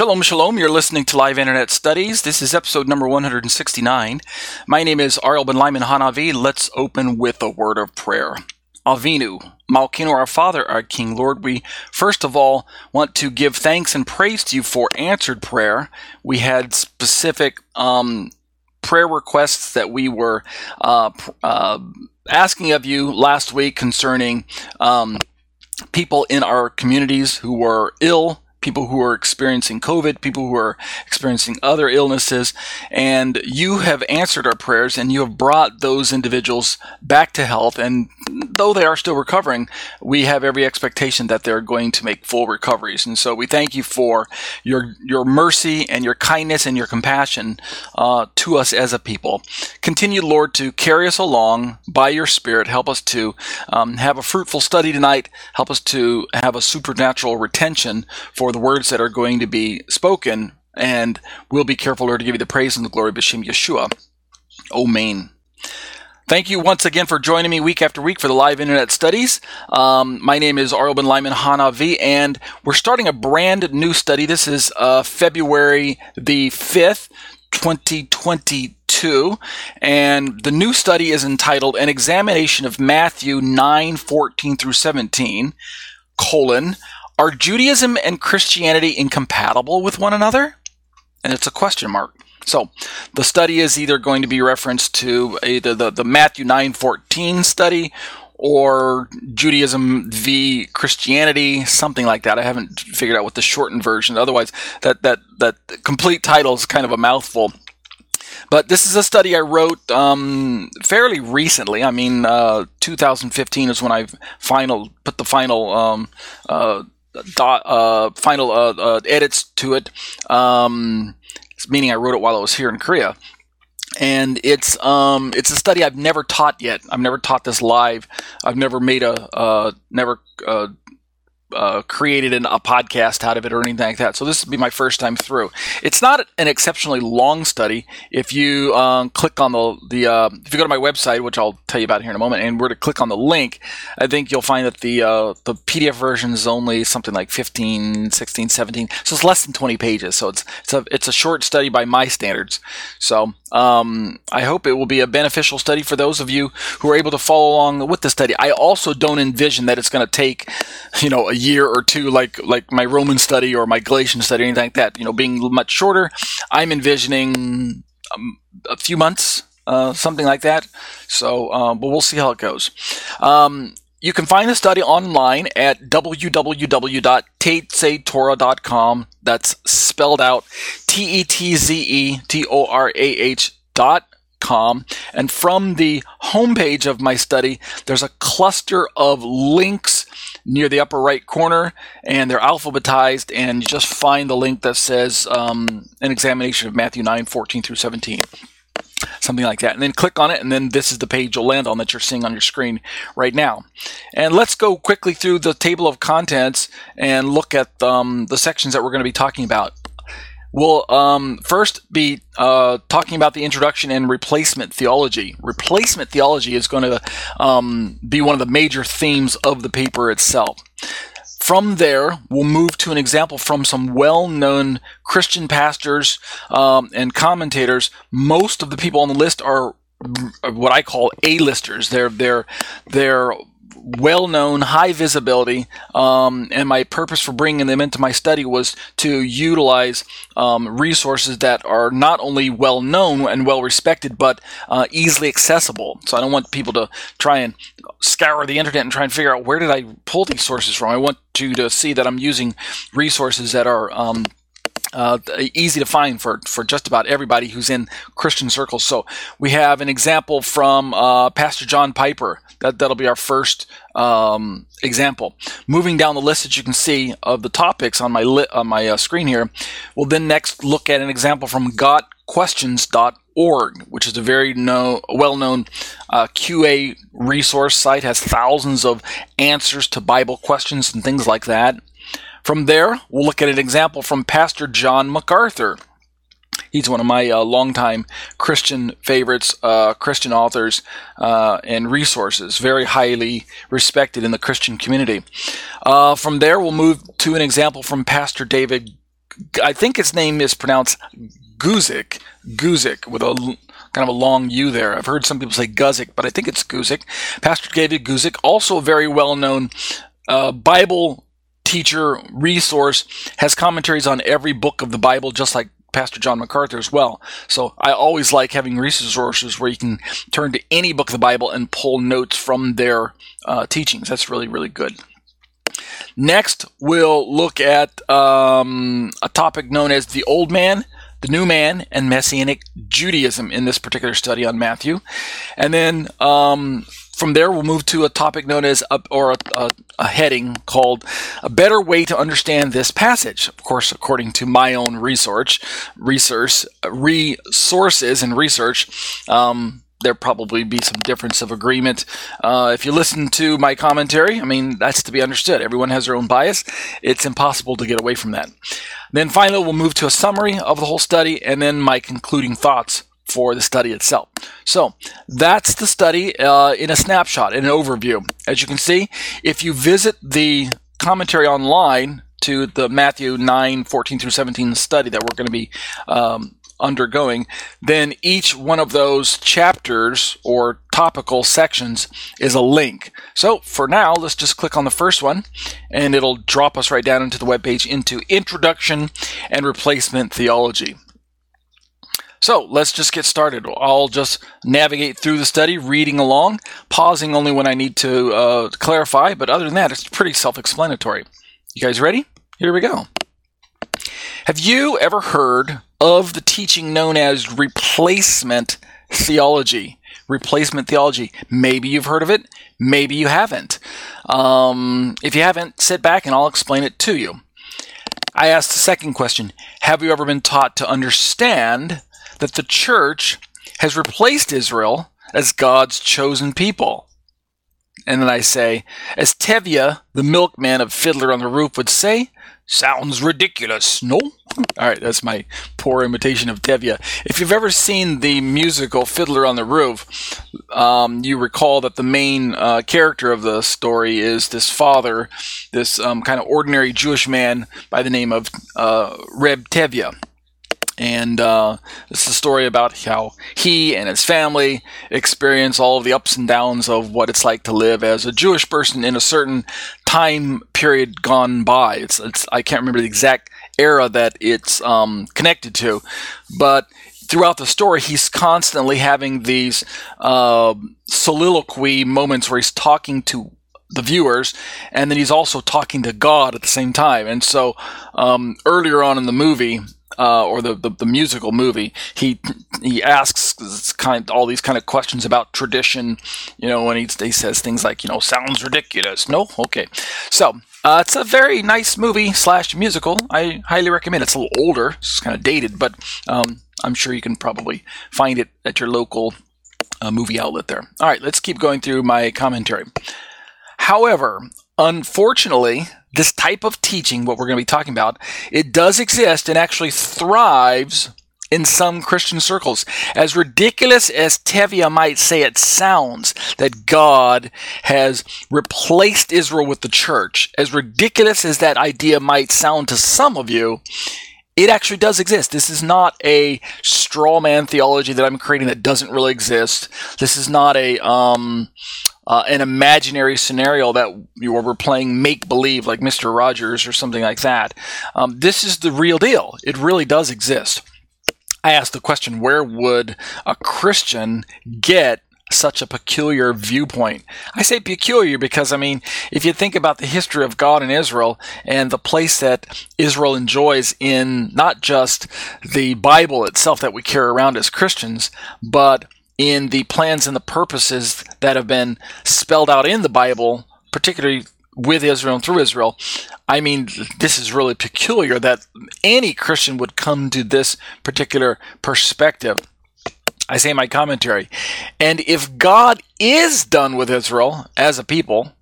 Shalom, shalom. You're listening to Live Internet Studies. This is episode number 169. My name is Ariel Ben Lyman Hanavi. Let's open with a word of prayer. Avinu, Malkinu, our Father, our King, Lord, we first of all want to give thanks and praise to you for answered prayer. We had specific um, prayer requests that we were uh, uh, asking of you last week concerning um, people in our communities who were ill people who are experiencing COVID, people who are experiencing other illnesses, and you have answered our prayers and you have brought those individuals back to health. And though they are still recovering, we have every expectation that they're going to make full recoveries. And so we thank you for your your mercy and your kindness and your compassion uh, to us as a people. Continue, Lord, to carry us along by your Spirit. Help us to um, have a fruitful study tonight. Help us to have a supernatural retention for the words that are going to be spoken, and we'll be careful, Lord, to give you the praise and the glory, B'Shem Yeshua. Amen. Thank you once again for joining me week after week for the live internet studies. Um, my name is Ariel Ben Lyman Hanavi, and we're starting a brand new study. This is uh, February the 5th, 2022. And the new study is entitled An Examination of Matthew 9 14 through 17, colon, are Judaism and Christianity incompatible with one another? And it's a question mark. So the study is either going to be referenced to either the, the Matthew 9:14 study or Judaism v Christianity, something like that. I haven't figured out what the shortened version. Otherwise, that that that complete title is kind of a mouthful. But this is a study I wrote um, fairly recently. I mean, uh, 2015 is when I final put the final um, uh, dot, uh, final uh, uh, edits to it, um, meaning I wrote it while I was here in Korea. And it's um, it's a study I've never taught yet. I've never taught this live. I've never made a uh, never uh, created an, a podcast out of it or anything like that. So this will be my first time through. It's not an exceptionally long study. If you um, click on the the uh, if you go to my website, which I'll tell you about here in a moment, and were to click on the link, I think you'll find that the uh, the PDF version is only something like 15, 16, 17. So it's less than 20 pages. So it's it's a it's a short study by my standards. So um, I hope it will be a beneficial study for those of you who are able to follow along with the study. I also don't envision that it's going to take, you know, a year or two like like my Roman study or my Galatian study anything like that. You know, being much shorter. I'm envisioning um, a few months, uh, something like that. So, uh, but we'll see how it goes. Um, you can find the study online at www.tetzetorah.com. That's spelled out T E T Z E T O R A H dot com. And from the homepage of my study, there's a cluster of links near the upper right corner, and they're alphabetized. And just find the link that says um, an examination of Matthew 9 14 through 17 something like that. And then click on it, and then this is the page you'll land on that you're seeing on your screen right now. And let's go quickly through the table of contents and look at um, the sections that we're going to be talking about. We'll um, first be uh, talking about the introduction and replacement theology. Replacement theology is going to um, be one of the major themes of the paper itself. From there, we'll move to an example from some well known Christian pastors um, and commentators. Most of the people on the list are what I call A-listers. They're they're they're well known, high visibility, um, and my purpose for bringing them into my study was to utilize um, resources that are not only well known and well respected, but uh, easily accessible. So I don't want people to try and scour the internet and try and figure out where did I pull these sources from. I want you to see that I'm using resources that are um, uh, easy to find for, for just about everybody who's in Christian circles. So we have an example from uh, Pastor John Piper. That that'll be our first um, example. Moving down the list that you can see of the topics on my li- on my uh, screen here, we'll then next look at an example from GotQuestions.org, which is a very know, well-known uh, QA resource site. Has thousands of answers to Bible questions and things like that. From there, we'll look at an example from Pastor John MacArthur. He's one of my uh, longtime Christian favorites, uh, Christian authors, uh, and resources, very highly respected in the Christian community. Uh, from there, we'll move to an example from Pastor David I think his name is pronounced Guzik, Guzik with a kind of a long U there. I've heard some people say Guzik, but I think it's Guzik. Pastor David Guzik, also a very well known uh, Bible teacher resource, has commentaries on every book of the Bible, just like Pastor John MacArthur as well. So I always like having resources where you can turn to any book of the Bible and pull notes from their uh, teachings. That's really, really good. Next, we'll look at um, a topic known as the Old Man, the New Man, and Messianic Judaism in this particular study on Matthew. And then um, from there, we'll move to a topic known as, a, or a, a, a, heading called A Better Way to Understand This Passage. Of course, according to my own research, research, resources and research, um, there probably be some difference of agreement. Uh, if you listen to my commentary, I mean, that's to be understood. Everyone has their own bias. It's impossible to get away from that. Then finally, we'll move to a summary of the whole study and then my concluding thoughts for the study itself. So that's the study uh, in a snapshot, in an overview. As you can see, if you visit the commentary online to the Matthew 9, 14 through 17 study that we're going to be um, undergoing, then each one of those chapters or topical sections is a link. So for now, let's just click on the first one and it'll drop us right down into the webpage into Introduction and Replacement Theology. So let's just get started. I'll just navigate through the study, reading along, pausing only when I need to uh, clarify, but other than that, it's pretty self explanatory. You guys ready? Here we go. Have you ever heard of the teaching known as replacement theology? Replacement theology. Maybe you've heard of it, maybe you haven't. Um, if you haven't, sit back and I'll explain it to you. I asked the second question Have you ever been taught to understand that the church has replaced Israel as God's chosen people. And then I say, as Tevye, the milkman of Fiddler on the Roof, would say, sounds ridiculous, no? All right, that's my poor imitation of Tevye. If you've ever seen the musical Fiddler on the Roof, um, you recall that the main uh, character of the story is this father, this um, kind of ordinary Jewish man by the name of uh, Reb Tevye and uh, it's a story about how he and his family experience all of the ups and downs of what it's like to live as a Jewish person in a certain time period gone by. It's, it's I can't remember the exact era that it's um, connected to, but throughout the story, he's constantly having these uh, soliloquy moments where he's talking to the viewers, and then he's also talking to God at the same time. And so, um, earlier on in the movie, uh, or the, the, the musical movie, he he asks kind all these kind of questions about tradition, you know, when he he says things like, you know, sounds ridiculous. No, okay, so. Uh, it's a very nice movie slash musical. I highly recommend. It's a little older. It's kind of dated, but um, I'm sure you can probably find it at your local uh, movie outlet there. All right, let's keep going through my commentary. However, unfortunately, this type of teaching, what we're going to be talking about, it does exist and actually thrives in some Christian circles. As ridiculous as Tevye might say it sounds that God has replaced Israel with the church, as ridiculous as that idea might sound to some of you, it actually does exist. This is not a straw man theology that I'm creating that doesn't really exist. This is not a um, uh, an imaginary scenario that you were playing make believe, like Mister Rogers or something like that. Um, this is the real deal. It really does exist. I asked the question: Where would a Christian get such a peculiar viewpoint. I say peculiar because, I mean, if you think about the history of God and Israel and the place that Israel enjoys in not just the Bible itself that we carry around as Christians, but in the plans and the purposes that have been spelled out in the Bible, particularly with Israel and through Israel. I mean, this is really peculiar that any Christian would come to this particular perspective. I say my commentary. And if God is done with Israel as a people,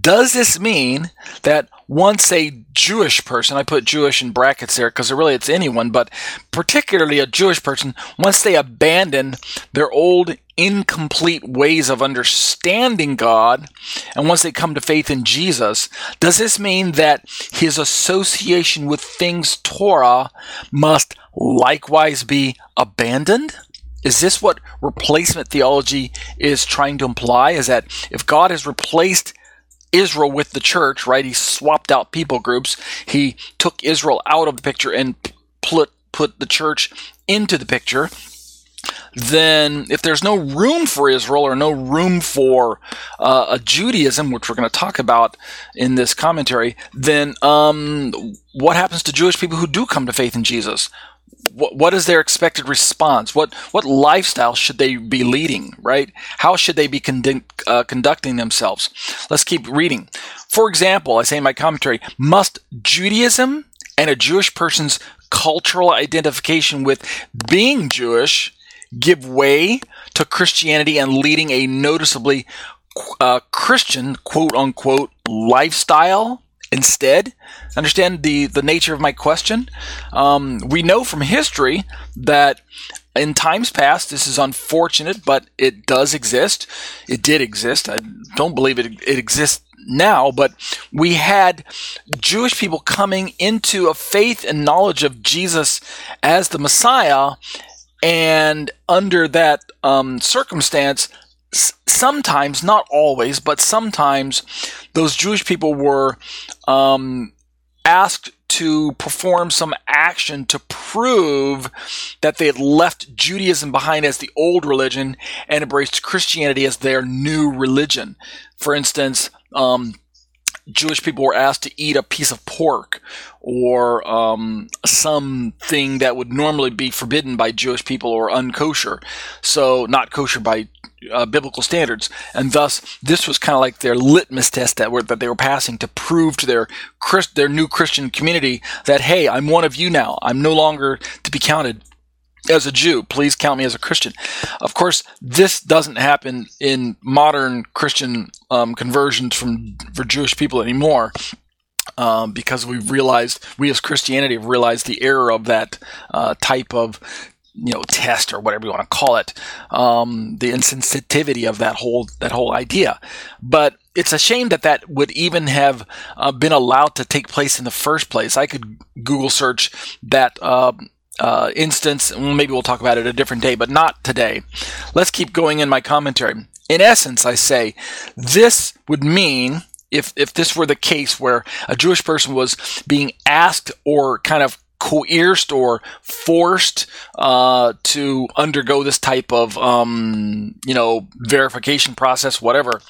Does this mean that once a Jewish person, I put Jewish in brackets there because really it's anyone, but particularly a Jewish person, once they abandon their old incomplete ways of understanding God, and once they come to faith in Jesus, does this mean that his association with things Torah must likewise be abandoned? Is this what replacement theology is trying to imply? Is that if God has replaced Israel with the church, right? He swapped out people groups. He took Israel out of the picture and put put the church into the picture. Then, if there's no room for Israel or no room for uh, a Judaism, which we're going to talk about in this commentary, then um, what happens to Jewish people who do come to faith in Jesus? What, what is their expected response? What what lifestyle should they be leading? Right? How should they be uh, conducting themselves? Let's keep reading. For example, I say in my commentary, must Judaism and a Jewish person's cultural identification with being Jewish give way to Christianity and leading a noticeably uh, Christian quote unquote lifestyle? Instead. Understand the, the nature of my question? Um, we know from history that in times past, this is unfortunate, but it does exist. It did exist. I don't believe it, it exists now, but we had Jewish people coming into a faith and knowledge of Jesus as the Messiah, and under that um, circumstance, sometimes, not always, but sometimes, those Jewish people were um, asked to perform some action to prove that they had left Judaism behind as the old religion and embraced Christianity as their new religion. For instance, um, Jewish people were asked to eat a piece of pork or um, something that would normally be forbidden by Jewish people or unkosher. So, not kosher by uh, biblical standards, and thus this was kind of like their litmus test that were that they were passing to prove to their Christ, their new Christian community that hey, I'm one of you now. I'm no longer to be counted as a Jew. Please count me as a Christian. Of course, this doesn't happen in modern Christian um, conversions from for Jewish people anymore. Um, because we've realized, we as Christianity have realized the error of that uh, type of you know test or whatever you want to call it um, the insensitivity of that whole that whole idea. But it's a shame that that would even have uh, been allowed to take place in the first place. I could google search that uh, uh, instance maybe we'll talk about it a different day but not today. Let's keep going in my commentary. In essence i say this would mean if, if this were the case where a Jewish person was being asked or kind of coerced or forced uh, to undergo this type of um, you know verification process, whatever.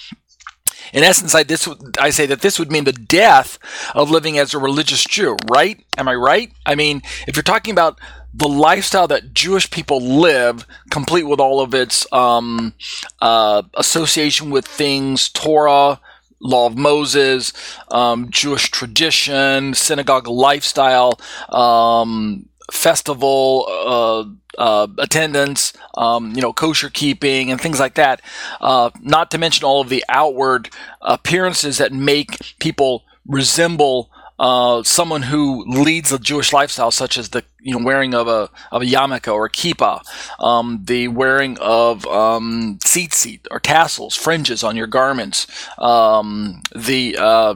In essence, I, this, I say that this would mean the death of living as a religious Jew, right? Am I right? I mean, if you're talking about the lifestyle that Jewish people live, complete with all of its um, uh, association with things, Torah, law of Moses, um, Jewish tradition, synagogue lifestyle, um, festival uh, uh, attendance, um, you know, kosher keeping, and things like that. Uh, not to mention all of the outward appearances that make people resemble uh, someone who leads a Jewish lifestyle, such as the you know wearing of a of a yarmulke or a kippah, um, the wearing of um, tzitzit or tassels, fringes on your garments, um, the uh,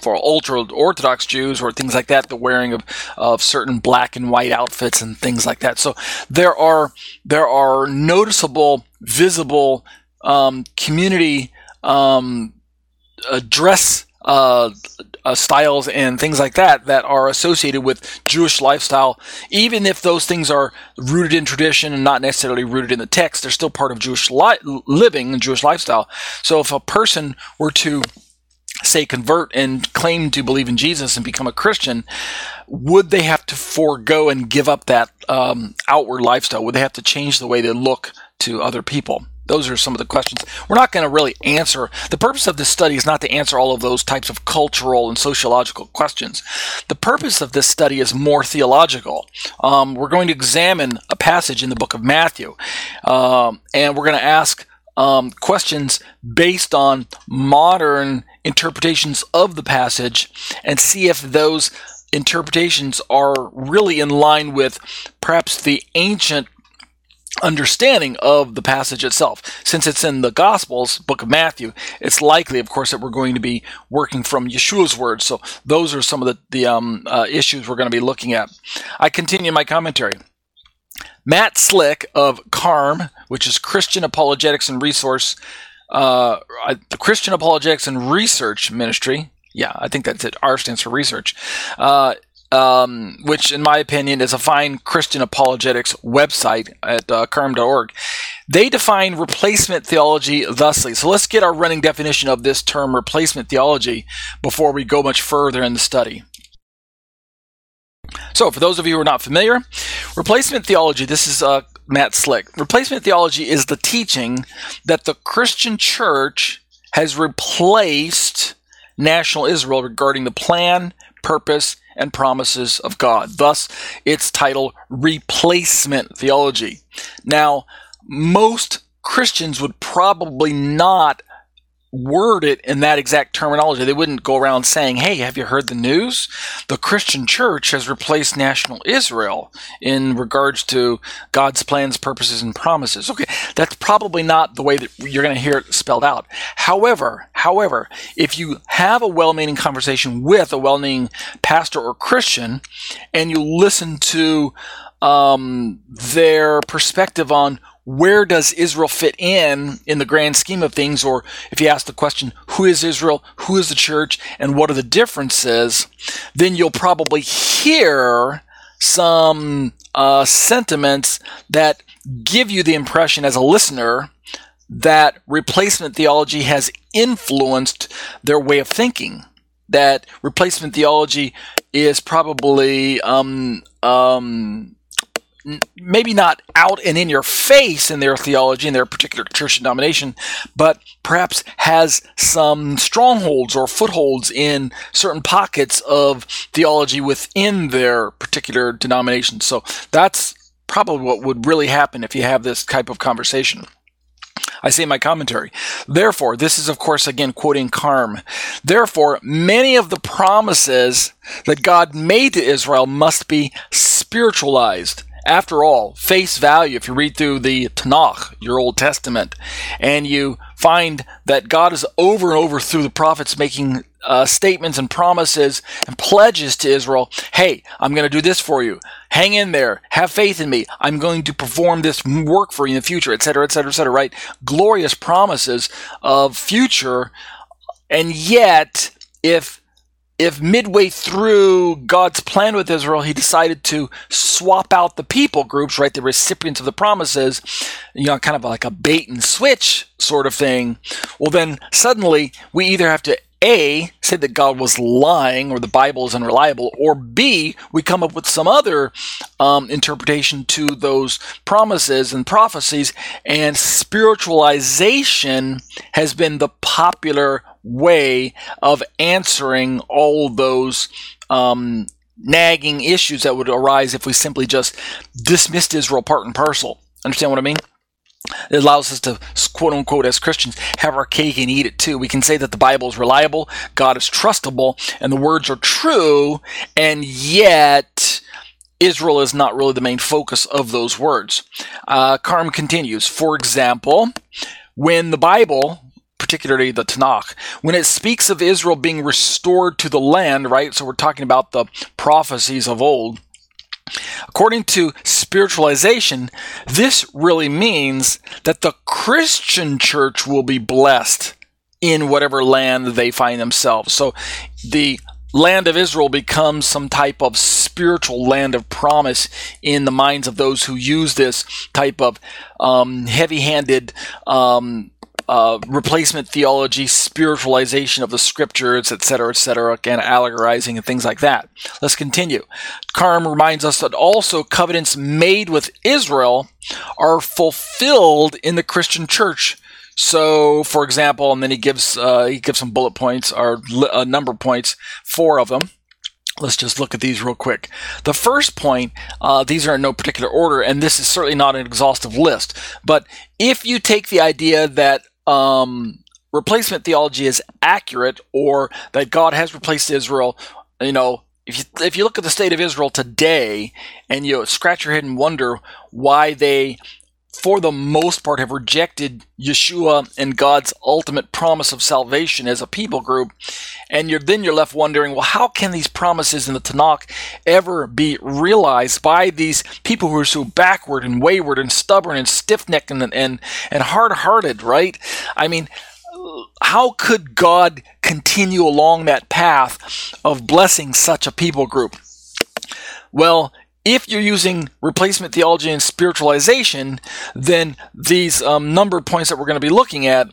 for ultra orthodox Jews or things like that, the wearing of, of certain black and white outfits and things like that. So there are there are noticeable, visible um, community um, dress uh, uh, styles and things like that that are associated with Jewish lifestyle, even if those things are rooted in tradition and not necessarily rooted in the text, they're still part of Jewish li- living and Jewish lifestyle. So if a person were to say convert and claim to believe in Jesus and become a Christian, would they have to forego and give up that um, outward lifestyle? Would they have to change the way they look to other people? Those are some of the questions. We're not going to really answer. The purpose of this study is not to answer all of those types of cultural and sociological questions. The purpose of this study is more theological. Um, we're going to examine a passage in the book of Matthew, um, and we're going to ask um, questions based on modern interpretations of the passage and see if those interpretations are really in line with perhaps the ancient understanding of the passage itself. Since it's in the Gospels, book of Matthew, it's likely, of course, that we're going to be working from Yeshua's words. So those are some of the, the um, uh, issues we're going to be looking at. I continue my commentary. Matt Slick of CARM, which is Christian Apologetics and Resource, uh, the Christian Apologetics and Research Ministry. Yeah, I think that's it. R stands for research. Uh, um, which, in my opinion, is a fine Christian apologetics website at uh, carm.org. They define replacement theology thusly. So let's get our running definition of this term replacement theology before we go much further in the study. So, for those of you who are not familiar, replacement theology, this is uh, Matt Slick. Replacement theology is the teaching that the Christian church has replaced national Israel regarding the plan, purpose, and promises of God. Thus, it's titled Replacement Theology. Now, most Christians would probably not word it in that exact terminology. They wouldn't go around saying, Hey, have you heard the news? The Christian church has replaced national Israel in regards to God's plans, purposes, and promises. Okay, that's probably not the way that you're going to hear it spelled out. However, however, if you have a well-meaning conversation with a well-meaning pastor or Christian and you listen to um, their perspective on where does Israel fit in in the grand scheme of things? Or if you ask the question, who is Israel? Who is the church? And what are the differences? Then you'll probably hear some uh, sentiments that give you the impression as a listener that replacement theology has influenced their way of thinking. That replacement theology is probably um, um, maybe not out and in your face in their theology in their particular church denomination, but perhaps has some strongholds or footholds in certain pockets of theology within their particular denomination. So that's probably what would really happen if you have this type of conversation. I say in my commentary. Therefore, this is of course again quoting Carm. Therefore, many of the promises that God made to Israel must be spiritualized after all, face value, if you read through the Tanakh, your Old Testament, and you find that God is over and over through the prophets making uh, statements and promises and pledges to Israel hey, I'm going to do this for you. Hang in there. Have faith in me. I'm going to perform this work for you in the future, etc., etc., etc., right? Glorious promises of future. And yet, if if midway through God's plan with Israel, he decided to swap out the people groups, right, the recipients of the promises, you know, kind of like a bait and switch sort of thing, well, then suddenly we either have to a, say that God was lying or the Bible is unreliable, or B, we come up with some other um, interpretation to those promises and prophecies, and spiritualization has been the popular way of answering all those um, nagging issues that would arise if we simply just dismissed Israel part and parcel. Understand what I mean? It allows us to, quote unquote, as Christians, have our cake and eat it too. We can say that the Bible is reliable, God is trustable, and the words are true, and yet Israel is not really the main focus of those words. Uh, Carm continues, for example, when the Bible, particularly the Tanakh, when it speaks of Israel being restored to the land, right? So we're talking about the prophecies of old According to spiritualization, this really means that the Christian church will be blessed in whatever land they find themselves. So the land of Israel becomes some type of spiritual land of promise in the minds of those who use this type of um, heavy handed um, uh, replacement theology, spiritualization of the scriptures, etc., etc., and allegorizing and things like that. Let's continue. Carm reminds us that also covenants made with Israel are fulfilled in the Christian church. So, for example, and then he gives uh, he gives some bullet points or a uh, number points, four of them. Let's just look at these real quick. The first point, uh, these are in no particular order, and this is certainly not an exhaustive list. But if you take the idea that um, replacement theology is accurate or that God has replaced Israel, you know, if you if you look at the state of Israel today and you scratch your head and wonder why they for the most part, have rejected Yeshua and God's ultimate promise of salvation as a people group. And you're, then you're left wondering, well, how can these promises in the Tanakh ever be realized by these people who are so backward and wayward and stubborn and stiff necked and, and, and hard hearted, right? I mean, how could God continue along that path of blessing such a people group? Well, if you're using replacement theology and spiritualization, then these um, number points that we're going to be looking at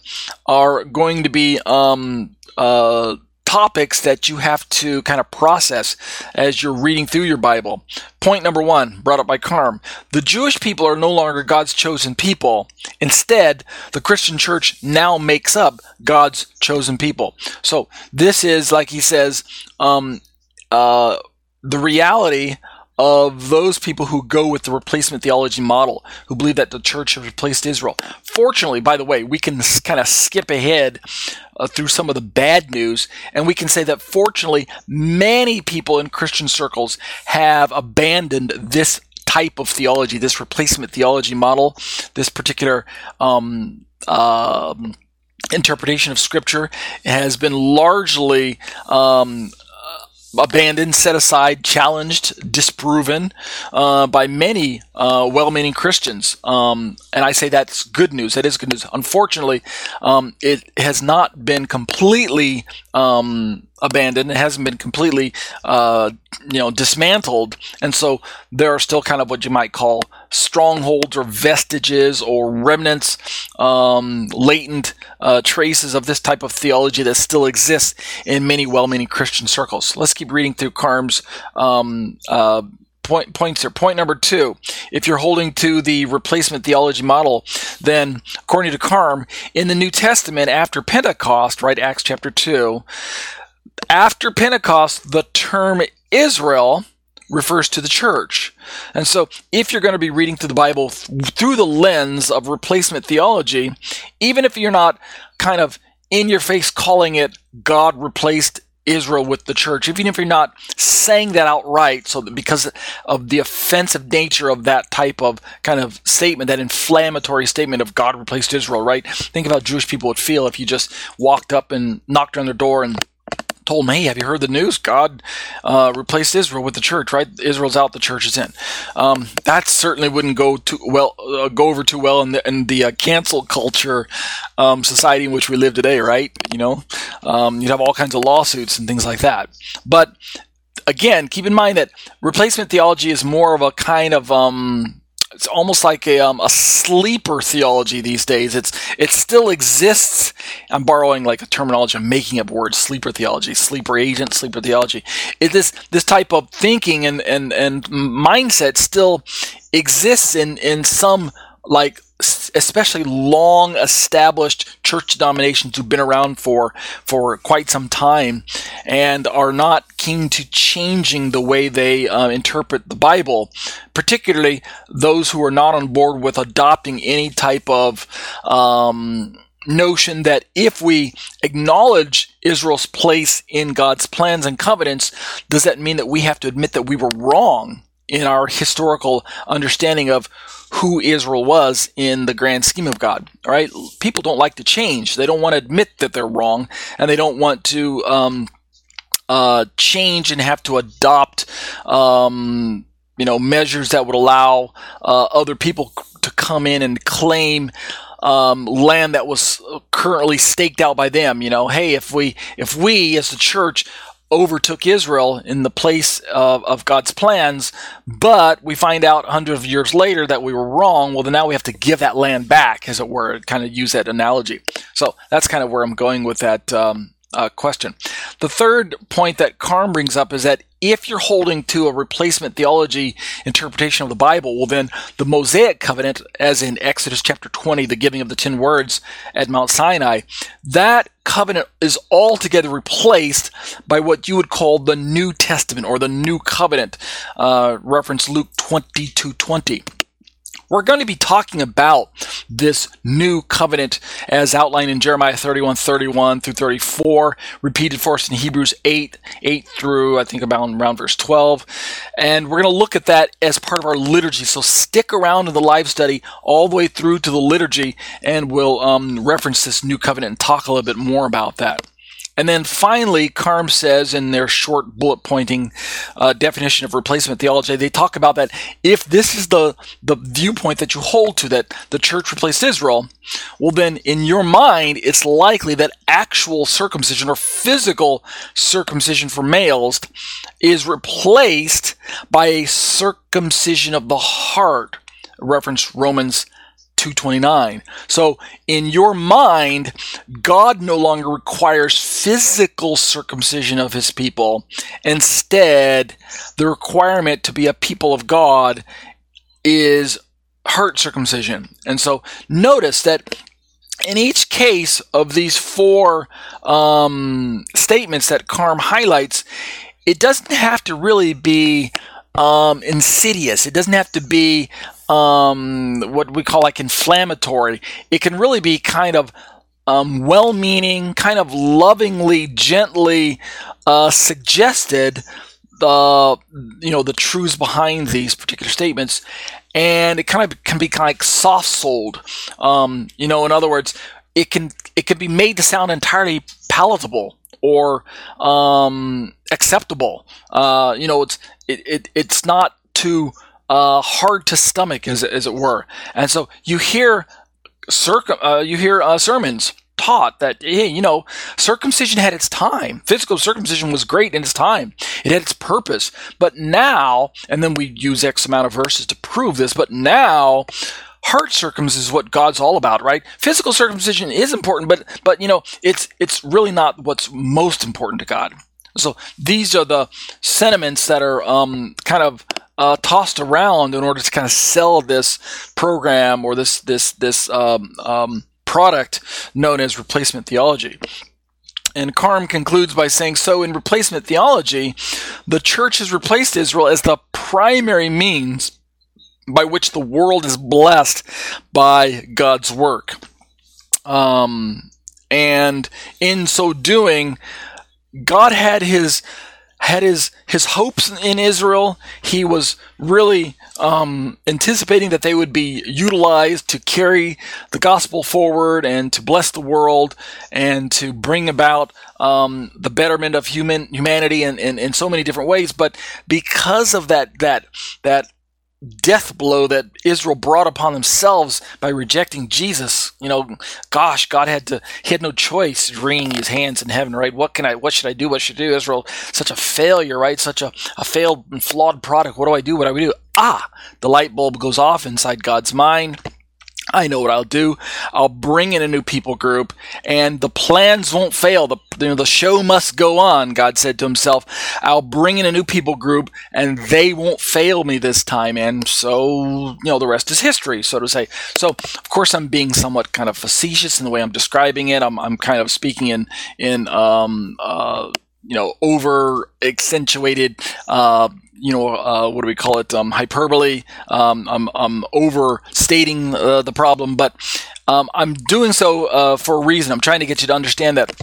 are going to be um, uh, topics that you have to kind of process as you're reading through your Bible. Point number one, brought up by Carm the Jewish people are no longer God's chosen people. Instead, the Christian church now makes up God's chosen people. So, this is, like he says, um, uh, the reality of those people who go with the replacement theology model, who believe that the church has replaced Israel. Fortunately, by the way, we can kind of skip ahead uh, through some of the bad news, and we can say that fortunately, many people in Christian circles have abandoned this type of theology, this replacement theology model, this particular um, um, interpretation of Scripture has been largely um, abandoned, set aside, challenged, disproven uh, by many uh, well-meaning Christians. Um, and I say that's good news. That is good news. Unfortunately, um, it has not been completely um, abandoned. It hasn't been completely, uh, you know, dismantled. And so there are still kind of what you might call strongholds or vestiges or remnants, um, latent uh, traces of this type of theology that still exists in many well-meaning Christian circles. Let's keep reading through Carm's um, uh, point, points here. Point number two, if you're holding to the replacement theology model, then according to Carm, in the New Testament after Pentecost, right, Acts chapter 2, after Pentecost, the term Israel refers to the church. And so, if you're going to be reading through the Bible th- through the lens of replacement theology, even if you're not kind of in your face calling it God replaced Israel with the church, even if you're not saying that outright, so that because of the offensive nature of that type of kind of statement, that inflammatory statement of God replaced Israel, right? Think of how Jewish people would feel if you just walked up and knocked on their door and told me, hey, have you heard the news? God uh, replaced Israel with the church, right? Israel's out, the church is in. Um, that certainly wouldn't go too well, uh, go over too well in the, in the uh, cancel culture um, society in which we live today, right? You know, um, you'd have all kinds of lawsuits and things like that. But again, keep in mind that replacement theology is more of a kind of um, it's almost like a, um, a sleeper theology these days. It's it still exists. I'm borrowing like a terminology. I'm making up words. Sleeper theology, sleeper agent, sleeper theology. It, this this type of thinking and and and mindset still exists in in some like especially long established church denominations who've been around for for quite some time and are not keen to changing the way they uh, interpret the Bible, particularly those who are not on board with adopting any type of um, notion that if we acknowledge Israel's place in God's plans and covenants, does that mean that we have to admit that we were wrong in our historical understanding of who Israel was in the grand scheme of God. Right, people don't like to change. They don't want to admit that they're wrong, and they don't want to um, uh, change and have to adopt, um, you know, measures that would allow uh, other people to come in and claim. Um, land that was currently staked out by them. You know, hey, if we if we as the church overtook Israel in the place of, of, God's plans, but we find out hundreds of years later that we were wrong. Well, then now we have to give that land back, as it were, kind of use that analogy. So that's kind of where I'm going with that um, uh, question. The third point that Carm brings up is that if you're holding to a replacement theology interpretation of the Bible, well, then the Mosaic covenant, as in Exodus chapter 20, the giving of the 10 words at Mount Sinai, that covenant is altogether replaced by what you would call the New Testament or the New Covenant. Uh, reference Luke 22 20 we're going to be talking about this new covenant as outlined in Jeremiah 31, 31 through 34, repeated for us in Hebrews 8, 8 through I think about around verse 12. And we're going to look at that as part of our liturgy. So stick around in the live study all the way through to the liturgy and we'll um, reference this new covenant and talk a little bit more about that. And then finally, Carm says in their short bullet pointing uh, definition of replacement theology, they talk about that if this is the, the viewpoint that you hold to, that the church replaced Israel, well, then in your mind, it's likely that actual circumcision or physical circumcision for males is replaced by a circumcision of the heart. Reference Romans 229. So in your mind, God no longer requires physical circumcision of his people. Instead, the requirement to be a people of God is heart circumcision. And so notice that in each case of these four um, statements that Carm highlights, it doesn't have to really be um, insidious. It doesn't have to be um, what we call like inflammatory. It can really be kind of um, well-meaning, kind of lovingly, gently uh, suggested the you know the truths behind these particular statements, and it kind of can be kind of like soft-souled. Um, you know, in other words, it can it can be made to sound entirely palatable or um, acceptable. Uh, you know, it's it, it it's not too uh, hard to stomach, as, as it were. And so you hear circum, uh, you hear uh, sermons taught that hey, you know, circumcision had its time. Physical circumcision was great in its time. It had its purpose. But now, and then we use X amount of verses to prove this. But now, heart circumcision is what God's all about, right? Physical circumcision is important, but but you know, it's it's really not what's most important to God. So these are the sentiments that are um, kind of uh, tossed around in order to kind of sell this program or this this this um, um, product known as replacement theology. And Carm concludes by saying, so in replacement theology, the church has replaced Israel as the primary means by which the world is blessed by God's work. Um, and in so doing, God had his had his his hopes in Israel. He was really um, anticipating that they would be utilized to carry the gospel forward and to bless the world and to bring about um, the betterment of human humanity in, in, in so many different ways. But because of that that that death blow that Israel brought upon themselves by rejecting Jesus. You know, gosh, God had to, he had no choice wringing his hands in heaven, right? What can I, what should I do? What should I do? Israel, such a failure, right? Such a, a failed and flawed product. What do I do? What do I do? Ah, the light bulb goes off inside God's mind. I know what I'll do. I'll bring in a new people group, and the plans won't fail. The you know, the show must go on. God said to Himself, "I'll bring in a new people group, and they won't fail me this time." And so, you know, the rest is history, so to say. So, of course, I'm being somewhat kind of facetious in the way I'm describing it. I'm, I'm kind of speaking in in um, uh, you know over accentuated uh, you know, uh, what do we call it? Um, hyperbole. Um, I'm, I'm overstating uh, the problem, but um, I'm doing so uh, for a reason. I'm trying to get you to understand that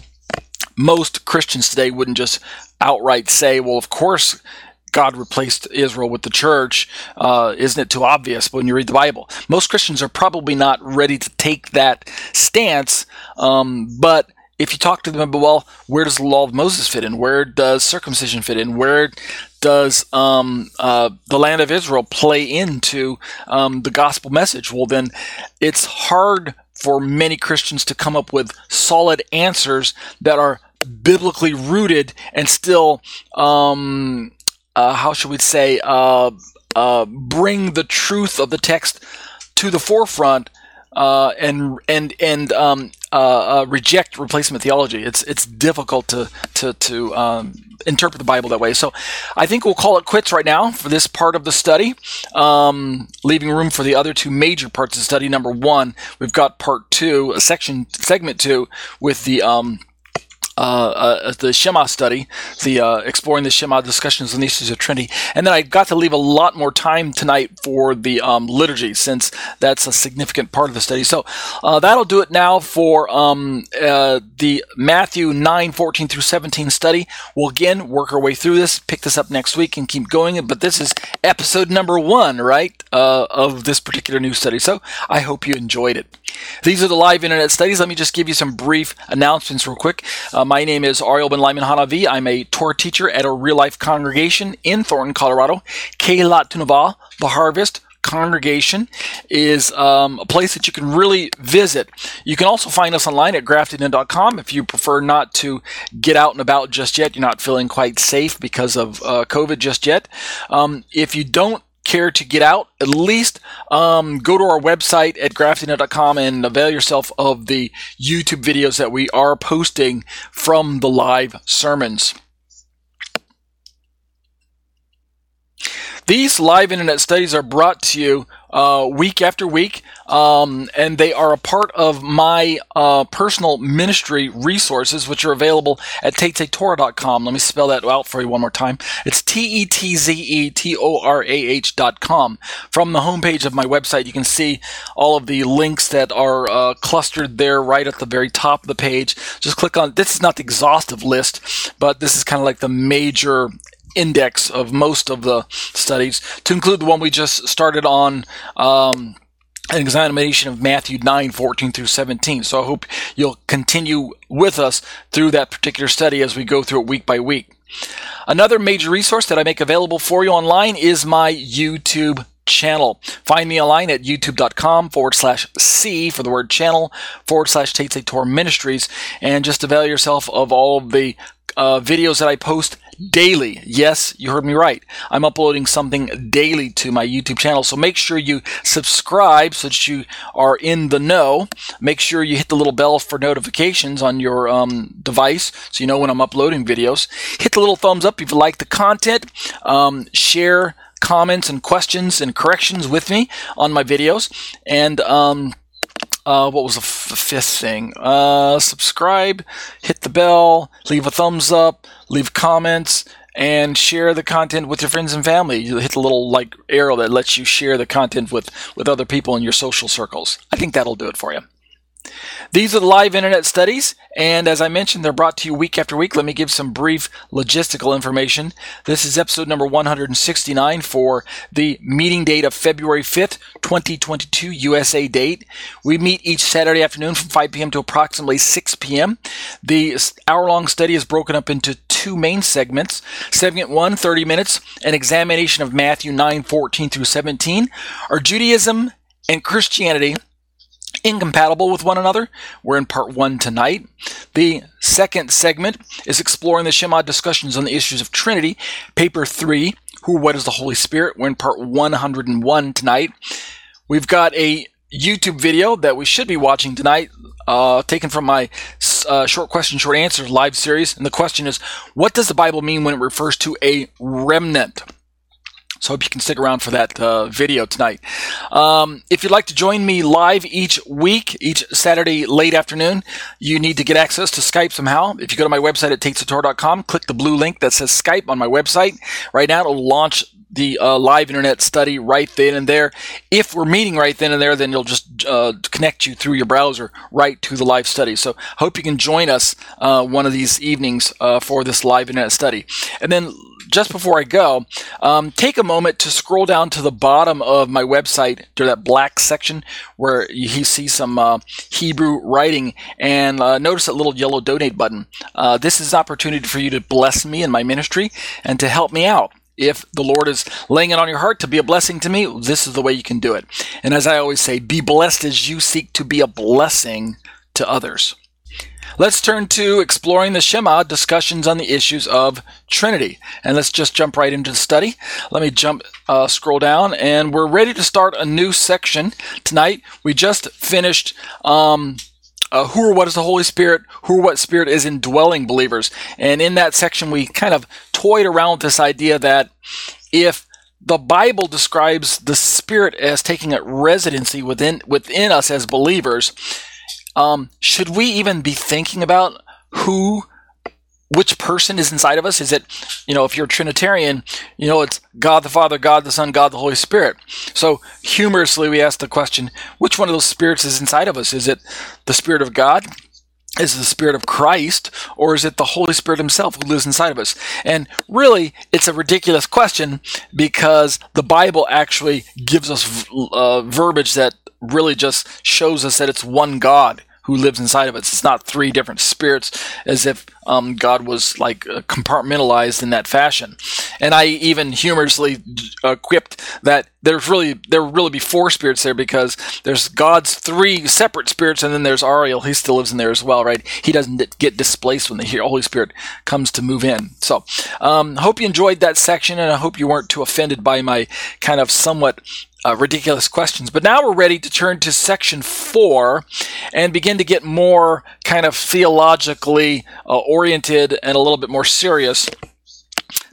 most Christians today wouldn't just outright say, well, of course, God replaced Israel with the church. Uh, isn't it too obvious when you read the Bible? Most Christians are probably not ready to take that stance, um, but if you talk to them about, well, where does the law of Moses fit in? Where does circumcision fit in? Where does um, uh, the land of Israel play into um, the gospel message? Well, then it's hard for many Christians to come up with solid answers that are biblically rooted and still, um, uh, how should we say, uh, uh bring the truth of the text to the forefront uh, and and and um, uh, uh, reject replacement theology. It's it's difficult to to to um, interpret the Bible that way. So I think we'll call it quits right now for this part of the study, um, leaving room for the other two major parts of the study. Number one, we've got part two, a section segment two, with the um, uh, uh, the Shema study, the uh, exploring the Shema discussions on the issues of Trinity, and then I got to leave a lot more time tonight for the um, liturgy since that's a significant part of the study. So uh, that'll do it now for um, the Matthew 9, 14 through 17 study. We'll again work our way through this, pick this up next week, and keep going. But this is episode number one, right, of this particular new study. So I hope you enjoyed it. These are the live internet studies. Let me just give you some brief announcements real quick. Um, my name is Ariel Ben Lyman Hanavi. I'm a Torah teacher at a real life congregation in Thornton, Colorado. Keilat Tunava, the Harvest congregation is um, a place that you can really visit. You can also find us online at graftedin.com if you prefer not to get out and about just yet. You're not feeling quite safe because of uh, COVID just yet. Um, if you don't care to get out, at least um, go to our website at graftedin.com and avail yourself of the YouTube videos that we are posting from the live sermons. These live internet studies are brought to you uh, week after week, um, and they are a part of my uh, personal ministry resources, which are available at tetzetorah.com. Let me spell that out for you one more time. It's T E T Z E T O R A H.com. From the homepage of my website, you can see all of the links that are uh, clustered there right at the very top of the page. Just click on this is not the exhaustive list, but this is kind of like the major index of most of the studies, to include the one we just started on. Um, an examination of Matthew 9, 14 through 17. So I hope you'll continue with us through that particular study as we go through it week by week. Another major resource that I make available for you online is my YouTube channel. Find me online at youtube.com forward slash C for the word channel forward slash Tetze Torah Ministries and just avail yourself of all of the uh, videos that I post daily. Yes, you heard me right. I'm uploading something daily to my YouTube channel. So make sure you subscribe so that you are in the know. Make sure you hit the little bell for notifications on your um, device so you know when I'm uploading videos. Hit the little thumbs up if you like the content. Um, share comments and questions and corrections with me on my videos. And um, uh, what was the, f- the fifth thing? Uh, subscribe, hit the bell, leave a thumbs up, leave comments, and share the content with your friends and family. You hit the little like arrow that lets you share the content with with other people in your social circles. I think that'll do it for you. These are the live internet studies, and as I mentioned, they're brought to you week after week. Let me give some brief logistical information. This is episode number 169 for the meeting date of February 5th, 2022, USA date. We meet each Saturday afternoon from 5 p.m. to approximately 6 p.m. The hour long study is broken up into two main segments. Segment 1, 30 minutes, an examination of Matthew 9 14 through 17, are Judaism and Christianity incompatible with one another. We're in part one tonight. The second segment is exploring the Shema discussions on the issues of Trinity, paper three, who, what is the Holy Spirit? We're in part 101 tonight. We've got a YouTube video that we should be watching tonight, uh, taken from my uh, short question, short answers live series. And the question is, what does the Bible mean when it refers to a remnant? So hope you can stick around for that uh, video tonight. Um, if you'd like to join me live each week, each Saturday late afternoon, you need to get access to Skype somehow. If you go to my website at tetzetorah.com, click the blue link that says Skype on my website. Right now, it'll launch the uh, live internet study right then and there. If we're meeting right then and there, then you'll just uh, connect you through your browser right to the live study. So hope you can join us uh, one of these evenings uh, for this live internet study. And then just before I go, um, take a moment to scroll down to the bottom of my website to that black section where you see some uh, Hebrew writing and uh, notice that little yellow donate button. Uh, this is an opportunity for you to bless me and my ministry and to help me out. If the Lord is laying it on your heart to be a blessing to me, this is the way you can do it. And as I always say, be blessed as you seek to be a blessing to others. Let's turn to exploring the Shema discussions on the issues of Trinity. And let's just jump right into the study. Let me jump, uh, scroll down, and we're ready to start a new section tonight. We just finished. Um, uh, who or what is the Holy Spirit? Who or what Spirit is indwelling believers? And in that section, we kind of toyed around with this idea that if the Bible describes the Spirit as taking a residency within within us as believers, um, should we even be thinking about who which person is inside of us? Is it, you know, if you're Trinitarian, you know, it's God the Father, God the Son, God the Holy Spirit. So humorously, we ask the question, which one of those spirits is inside of us? Is it the Spirit of God? Is it the Spirit of Christ, or is it the Holy Spirit Himself who lives inside of us? And really, it's a ridiculous question because the Bible actually gives us uh, verbiage that really just shows us that it's one God who lives inside of us. It's not three different spirits as if um, God was like uh, compartmentalized in that fashion. And I even humorously uh, quipped that there's really there will really be four spirits there because there's God's three separate spirits, and then there's Ariel. He still lives in there as well, right? He doesn't get displaced when the Holy Spirit comes to move in. So, um, hope you enjoyed that section, and I hope you weren't too offended by my kind of somewhat uh, ridiculous questions. But now we're ready to turn to section four and begin to get more kind of theologically uh, oriented and a little bit more serious.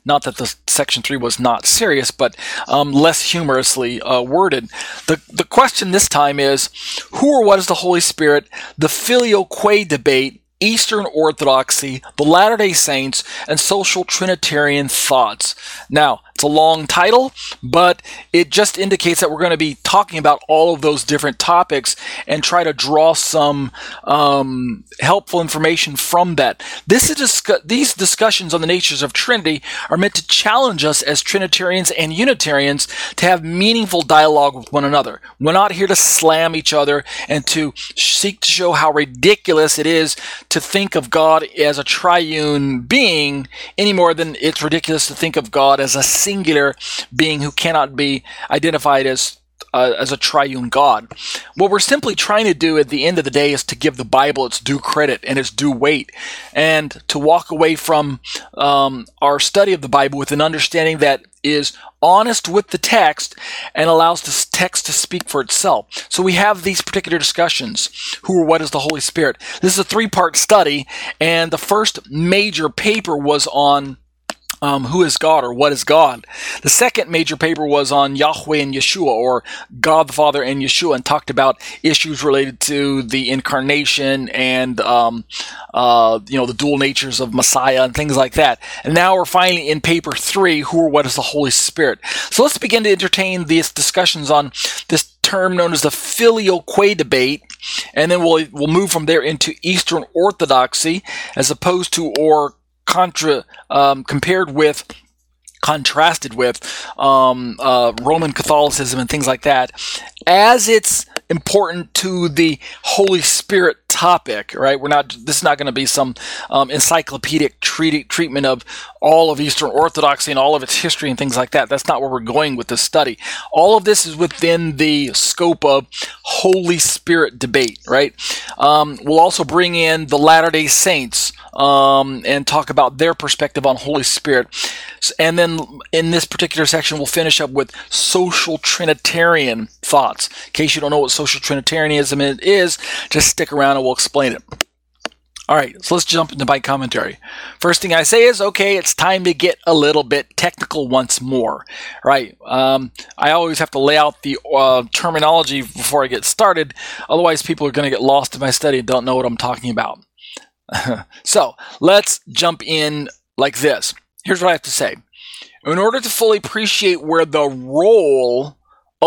Not that the section three was not serious, but um, less humorously uh, worded. The the question this time is, who or what is the Holy Spirit? The filial filioque debate Eastern Orthodoxy, the Latter day Saints, and social Trinitarian thoughts. Now, it's a long title, but it just indicates that we're going to be talking about all of those different topics and try to draw some um, helpful information from that. This is discu- these discussions on the natures of Trinity are meant to challenge us as Trinitarians and Unitarians to have meaningful dialogue with one another. We're not here to slam each other and to seek to show how ridiculous it is to think of God as a triune being any more than it's ridiculous to think of God as a singular being who cannot be identified as uh, as a triune God. What we're simply trying to do at the end of the day is to give the Bible its due credit and its due weight, and to walk away from um, our study of the Bible with an understanding that is honest with the text and allows the text to speak for itself. So we have these particular discussions. Who or what is the Holy Spirit? This is a three part study, and the first major paper was on um, who is God or what is God. The second major paper was on Yahweh and Yeshua or God the Father and Yeshua and talked about issues related to the incarnation and, um, uh, you know, the dual natures of Messiah and things like that. And now we're finally in paper three, who or what is the Holy Spirit. So let's begin to entertain these discussions on this term known as the filial filioque debate, and then we'll we'll move from there into Eastern Orthodoxy as opposed to or contra um, compared with contrasted with um, uh, Roman Catholicism and things like that, as it's important to the Holy Spirit topic, right? We're not. This is not going to be some um, encyclopedic treat, treatment of all of Eastern Orthodoxy and all of its history and things like that. That's not where we're going with this study. All of this is within the scope of Holy Spirit debate, right? Um, we'll also bring in the Latter Day Saints um, and talk about their perspective on Holy Spirit. And then in this particular section, we'll finish up with social Trinitarian thoughts. In case you don't know what social Trinitarianism is, just stick around we'll explain it. All right, so let's jump into my commentary. First thing I say is, okay, it's time to get a little bit technical once more, right? Um, I always have to lay out the uh, terminology before I get started, otherwise people are going to get lost in my study and don't know what I'm talking about. so let's jump in like this. Here's what I have to say. In order to fully appreciate where the role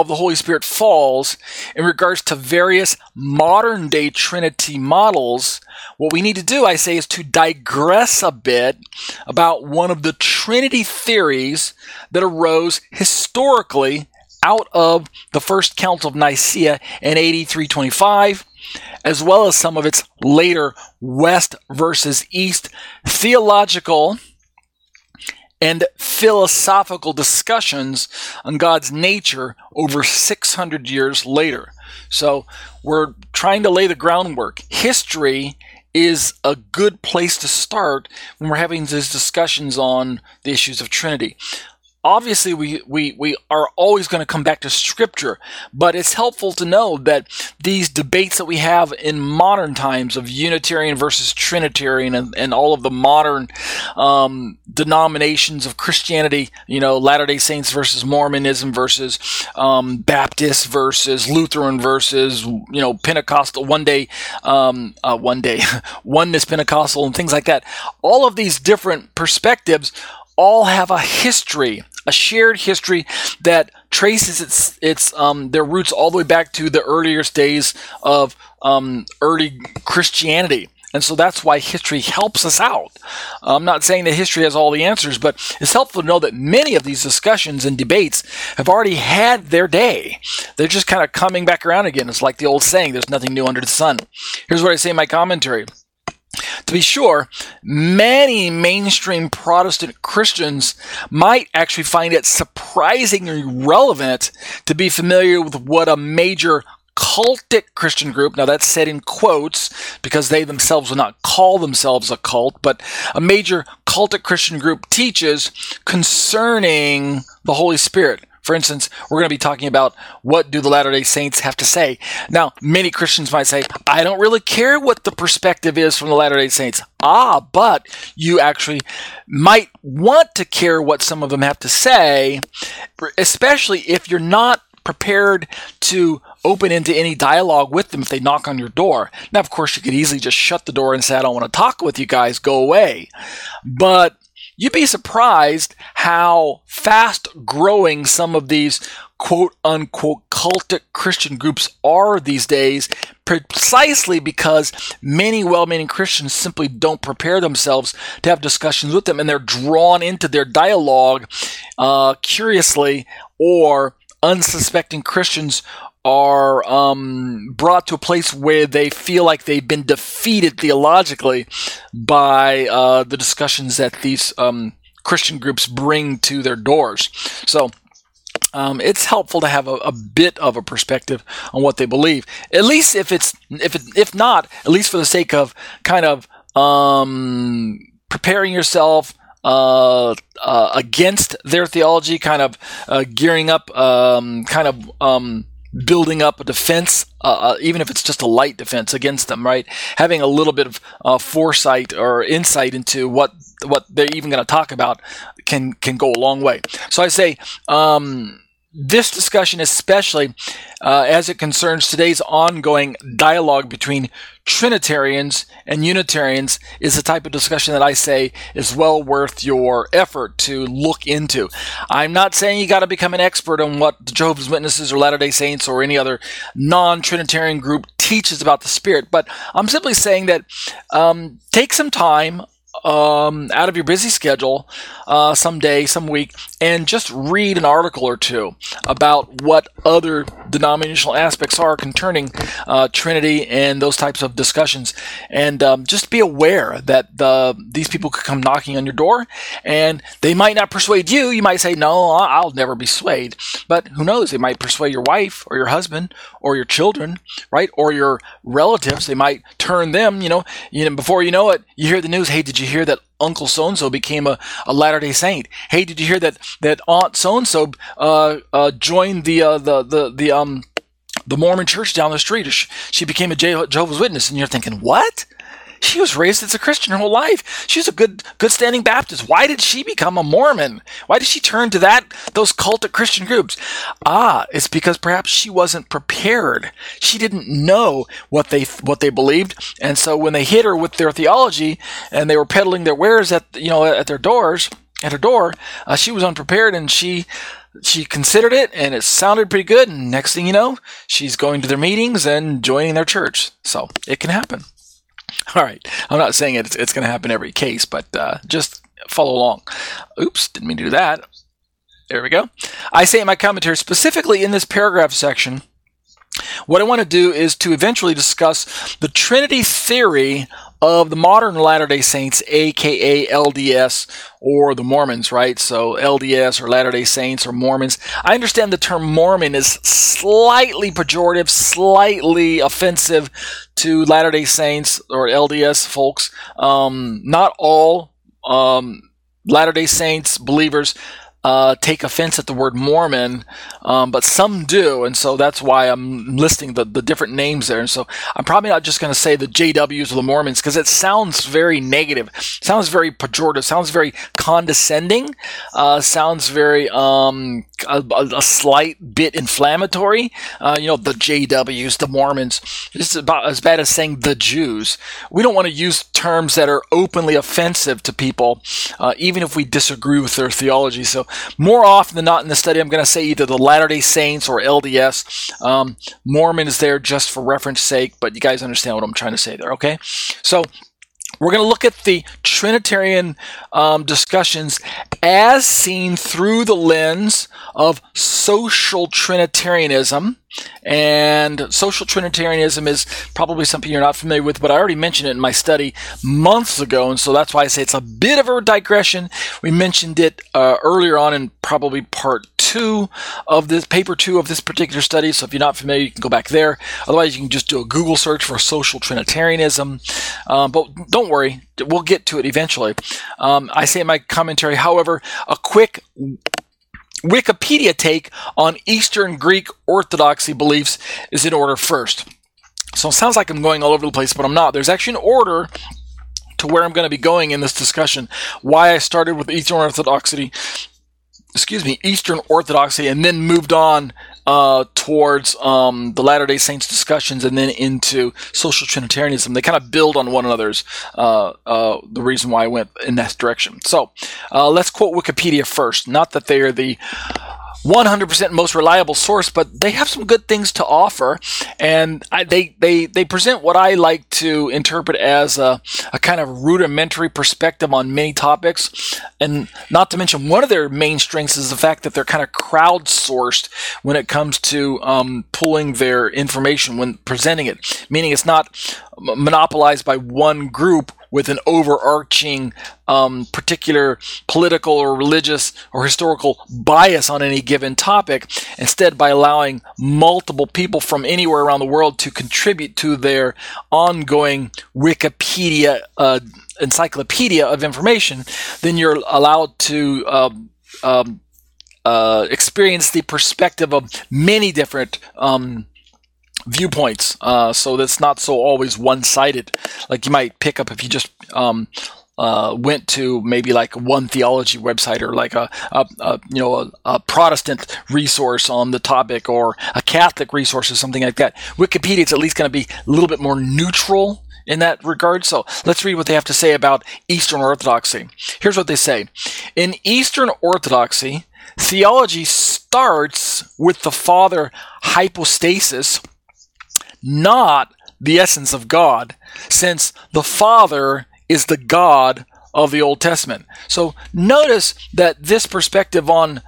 of the Holy Spirit falls in regards to various modern day Trinity models, what we need to do, I say, is to digress a bit about one of the Trinity theories that arose historically out of the First Council of Nicaea in 8325, as well as some of its later West versus East theological and philosophical discussions on God's nature over 600 years later. So we're trying to lay the groundwork. History is a good place to start when we're having these discussions on the issues of Trinity. Obviously we, we, we are always going to come back to scripture, but it's helpful to know that these debates that we have in modern times of Unitarian versus Trinitarian and, and all of the modern um, denominations of Christianity, you know, Latter day Saints versus Mormonism versus um, Baptist versus Lutheran versus, you know, Pentecostal, one day, um, uh, one day, oneness Pentecostal and things like that. All of these different perspectives all have a history, a shared history that traces its its um, their roots all the way back to the earliest days of um, early Christianity. And so that's why history helps us out. I'm not saying that history has all the answers, but it's helpful to know that many of these discussions and debates have already had their day. They're just kind of coming back around again. It's like the old saying, there's nothing new under the sun. Here's what I say in my commentary. To be sure, many mainstream Protestant Christians might actually find it surprisingly relevant to be familiar with what a major cultic Christian group, now that's said in quotes because they themselves will not call themselves a cult, but a major cultic Christian group teaches concerning the Holy Spirit. For instance, we're going to be talking about what do the Latter-day Saints have to say. Now, many Christians might say, I don't really care what the perspective is from the Latter-day Saints. Ah, but you actually might want to care what some of them have to say, especially if you're not prepared to open into any dialogue with them if they knock on your door. Now, of course, you could easily just shut the door and say, I don't want to talk with you guys, go away. But you'd be surprised how fast growing some of these quote unquote cultic Christian groups are these days, precisely because many well meaning Christians simply don't prepare themselves to have discussions with them and they're drawn into their dialogue uh, curiously or unsuspecting Christians are um, brought to a place where they feel like they've been defeated theologically by uh, the discussions that these um, Christian groups bring to their doors. So um, it's helpful to have a, a, bit of a perspective on what they believe. At least if it's if it, if not, at least for the sake of kind of um, preparing yourself uh, uh, against their theology, kind of uh, gearing up, um, kind of um, building up a defense, uh, uh, even if it's just a light defense against them, right? Having a little bit of uh, foresight or insight into what what they're even going to talk about can can go a long way. So I say. Um, this discussion, especially uh, as it concerns today's ongoing dialogue between Trinitarians and Unitarians, is the type of discussion that I say is well worth your effort to look into. I'm not saying you got to become an expert on what the Jehovah's Witnesses or Latter day Saints or any other non Trinitarian group teaches about the Spirit, but I'm simply saying that um, take some time um, out of your busy schedule uh, some day, some week, and just read an article or two about what other denominational aspects are concerning uh, Trinity and those types of discussions. And um, just be aware that the, these people could come knocking on your door and they might not persuade you. You might say, No, I'll never be swayed. But who knows? They might persuade your wife or your husband or your children, right? Or your relatives. They might turn them, you know, you know before you know it, you hear the news, Hey, did you hear that Uncle so and so became a, a Latter Day Saint. Hey, did you hear that that Aunt so and so joined the uh, the the the um the Mormon church down the street? She became a Jehovah's Witness, and you're thinking, what? She was raised as a Christian her whole life. She was a good, good standing Baptist. Why did she become a Mormon? Why did she turn to that, those cultic Christian groups? Ah, it's because perhaps she wasn't prepared. She didn't know what they, what they believed. And so when they hit her with their theology and they were peddling their wares at, you know, at their doors, at her door, uh, she was unprepared and she she considered it and it sounded pretty good and next thing you know she's going to their meetings and joining their church so it can happen All right. I'm not saying it's, it's going to happen every case, but uh, just follow along. Oops, didn't mean to do that. There we go. I say in my commentary, specifically in this paragraph section, what I want to do is to eventually discuss the Trinity theory of the modern Latter day Saints, aka LDS, or the Mormons, right? So LDS or Latter day Saints or Mormons. I understand the term Mormon is slightly pejorative, slightly offensive to Latter day Saints or LDS folks. Um, not all um, Latter day Saints believers uh, take offense at the word Mormon, um, but some do, and so that's why I'm listing the, the different names there. And so I'm probably not just going to say the JWs or the Mormons because it sounds very negative, sounds very pejorative, sounds very condescending, uh, sounds very um, a, a, slight bit inflammatory. Uh, you know, the JWs, the Mormons. It's about as bad as saying the Jews. We don't want to use terms that are openly offensive to people, uh, even if we disagree with their theology. So, more often than not in the study, I'm going to say either the Latter day Saints or LDS. Um, Mormon is there just for reference sake, but you guys understand what I'm trying to say there, okay? So, we're going to look at the Trinitarian um, discussions as seen through the lens of social Trinitarianism. And social Trinitarianism is probably something you're not familiar with, but I already mentioned it in my study months ago, and so that's why I say it's a bit of a digression. We mentioned it uh, earlier on in probably part two of this paper two of this particular study. So if you're not familiar, you can go back there. Otherwise, you can just do a Google search for social Trinitarianism. Um, but don't worry, we'll get to it eventually. Um, I say in my commentary, however, a quick Wikipedia take on Eastern Greek Orthodoxy beliefs is in order first. So it sounds like I'm going all over the place, but I'm not. There's actually an order to where I'm going to be going in this discussion. Why I started with Eastern Orthodoxy, excuse me, Eastern Orthodoxy, and then moved on uh, towards um, the Latter Day Saints discussions, and then into social Trinitarianism. They kind of build on one another's. Uh, uh, the reason why I went in that direction. So uh, let's quote Wikipedia first. Not that they are the 100% most reliable source, but they have some good things to offer, and I, they they they present what I like to interpret as a, a kind of rudimentary perspective on many topics, and not to mention one of their main strengths is the fact that they're kind of crowdsourced when it comes to um, pulling their information when presenting it, meaning it's not monopolized by one group with an overarching um, particular political or religious or historical bias on any given topic, instead by allowing multiple people from anywhere around the world to contribute to their ongoing Wikipedia uh, encyclopedia of information, then you're allowed to um, um, uh, experience the perspective of many different um, viewpoints. Uh, so that's not so always one sided. Like you might pick up if you just um, uh, went to maybe like one theology website or like a, a, a you know a, a, Protestant resource on the topic or a Catholic resource or something like that. Wikipedia is at least going to be a little bit more neutral in that regard. So let's read what they have to say about Eastern Orthodoxy. Here's what they say: In Eastern Orthodoxy, theology starts with the Father hypostasis not the essence of God, since the Father is the God of the Old Testament. So notice that this perspective on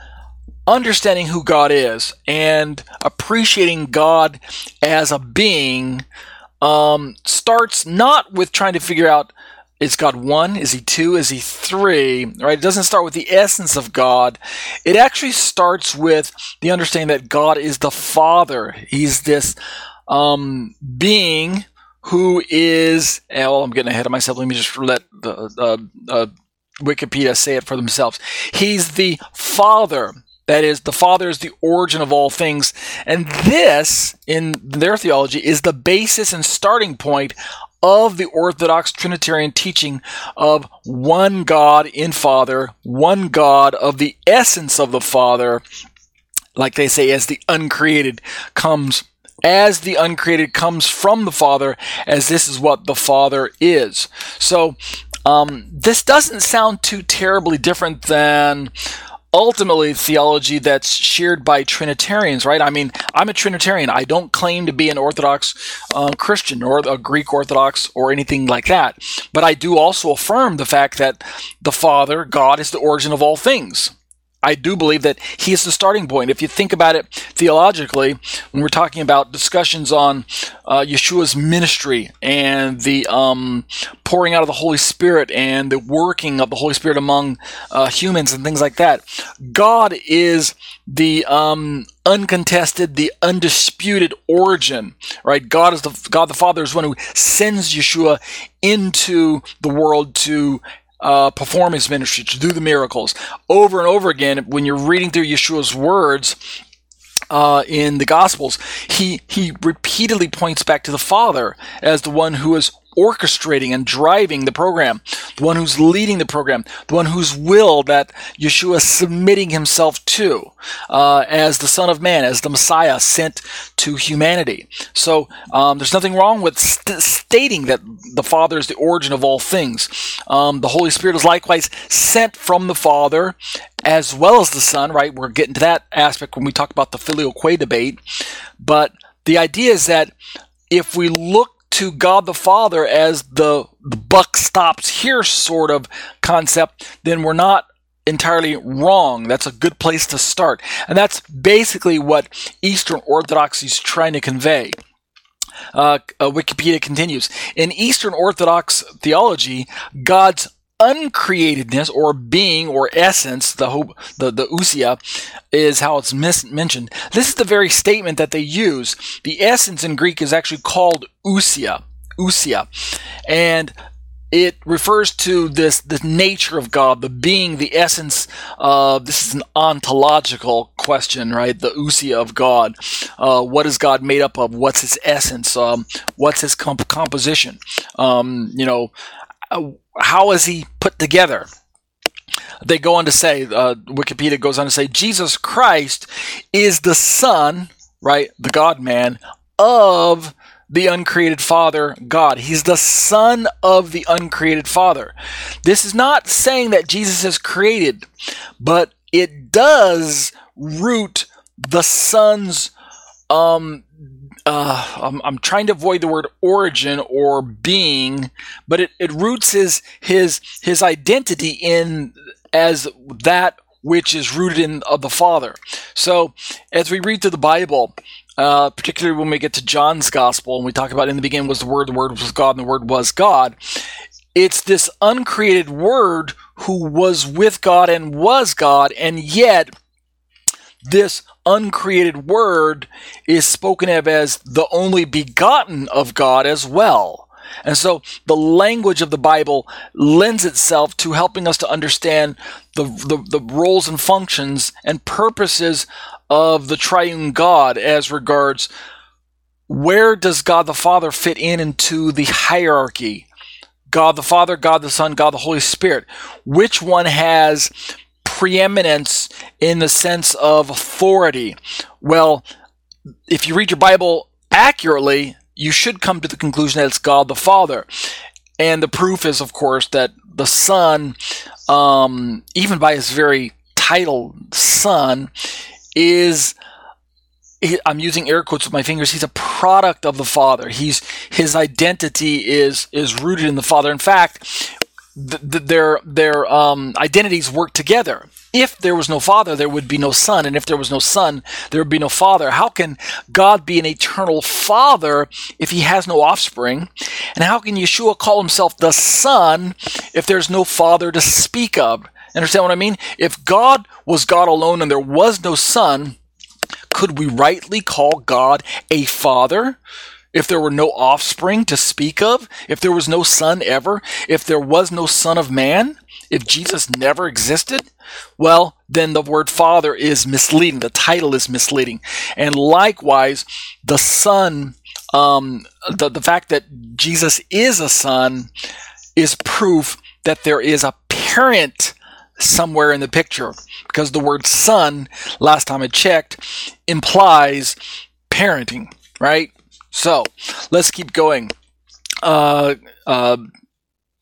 understanding who God is and appreciating God as a being um, starts not with trying to figure out is God one? Is he two? Is he three? Right? It doesn't start with the essence of God. It actually starts with the understanding that God is the Father. He's this um, being who is, well, I'm getting ahead of myself. Let me just let the uh, uh, Wikipedia say it for themselves. He's the Father. That is, the Father is the origin of all things. And this, in their theology, is the basis and starting point of the Orthodox Trinitarian teaching of one God in Father, one God of the essence of the Father, like they say, as the uncreated comes as the uncreated comes from the Father, as this is what the Father is. So, um, this doesn't sound too terribly different than ultimately theology that's shared by Trinitarians, right? I mean, I'm a Trinitarian. I don't claim to be an Orthodox uh, Christian or a Greek Orthodox or anything like that. But I do also affirm the fact that the Father, God, is the origin of all things. I do believe that he is the starting point. If you think about it theologically, when we're talking about discussions on uh, Yeshua's ministry and the um, pouring out of the Holy Spirit and the working of the Holy Spirit among uh, humans and things like that, God is the um, uncontested, the undisputed origin, right? God is the God the Father is one who sends Yeshua into the world to uh, perform his ministry, to do the miracles. Over and over again, when you're reading through Yeshua's words, uh, in the Gospels, he he repeatedly points back to the Father as the one who is orchestrating and driving the program, the one who's leading the program, the one whose will that Yeshua is submitting himself to uh, as the Son of Man, as the Messiah sent to humanity. So um, there's nothing wrong with st- stating that the Father is the origin of all things. Um, the Holy Spirit is likewise sent from the Father as well as the Son, right? We're getting to that aspect when we talk about the filial filioque debate. But the idea is that if we look to God the Father as the, the buck stops here sort of concept, then we're not entirely wrong. That's a good place to start. And that's basically what Eastern Orthodoxy is trying to convey. Uh, uh, Wikipedia continues. In Eastern Orthodox theology, God's uncreatedness or being or essence, the hope, the, the ousia, is how it's mis- mentioned. This is the very statement that they use. The essence in Greek is actually called ousia, ousia, and it refers to this the nature of God, the being, the essence. Uh, this is an ontological question, right? The ousia of God. Uh, what is God made up of? What's His essence? Um, what's His comp- composition? Um, you know, uh, how is he put together? They go on to say, uh, Wikipedia goes on to say, Jesus Christ is the Son, right, the God man, of the uncreated Father, God. He's the Son of the uncreated Father. This is not saying that Jesus is created, but it does root the Son's um, uh, I'm, I'm trying to avoid the word origin or being, but it, it roots his his his identity in as that which is rooted in of the Father. So as we read through the Bible, uh, particularly when we get to John's Gospel, and we talk about in the beginning was the Word, the Word was God, and the Word was God. It's this uncreated Word who was with God and was God, and yet this uncreated word is spoken of as the only begotten of God as well. And so the language of the Bible lends itself to helping us to understand the, the, the, roles and functions and purposes of the triune God as regards where does God the Father fit in into the hierarchy? God the Father, God the Son, God the Holy Spirit. Which one has preeminence in the sense of authority. Well, if you read your Bible accurately, you should come to the conclusion that it's God the Father. And the proof is, of course, that the Son, um, even by his very title, Son, is I'm using air quotes with my fingers. He's a product of the Father. He's his identity is is rooted in the Father. In fact, th- th- their their um, identities work together. If there was no father, there would be no son, and if there was no son, there would be no father. How can God be an eternal father if he has no offspring? And how can Yeshua call himself the son if there's no father to speak of? Understand what I mean? If God was God alone and there was no son, could we rightly call God a father? If there were no offspring to speak of, if there was no son ever, if there was no son of man, if Jesus never existed, well, then the word father is misleading. The title is misleading. And likewise, the son, um, the, the fact that Jesus is a son is proof that there is a parent somewhere in the picture because the word son, last time I checked, implies parenting, right? So let's keep going. Uh, uh,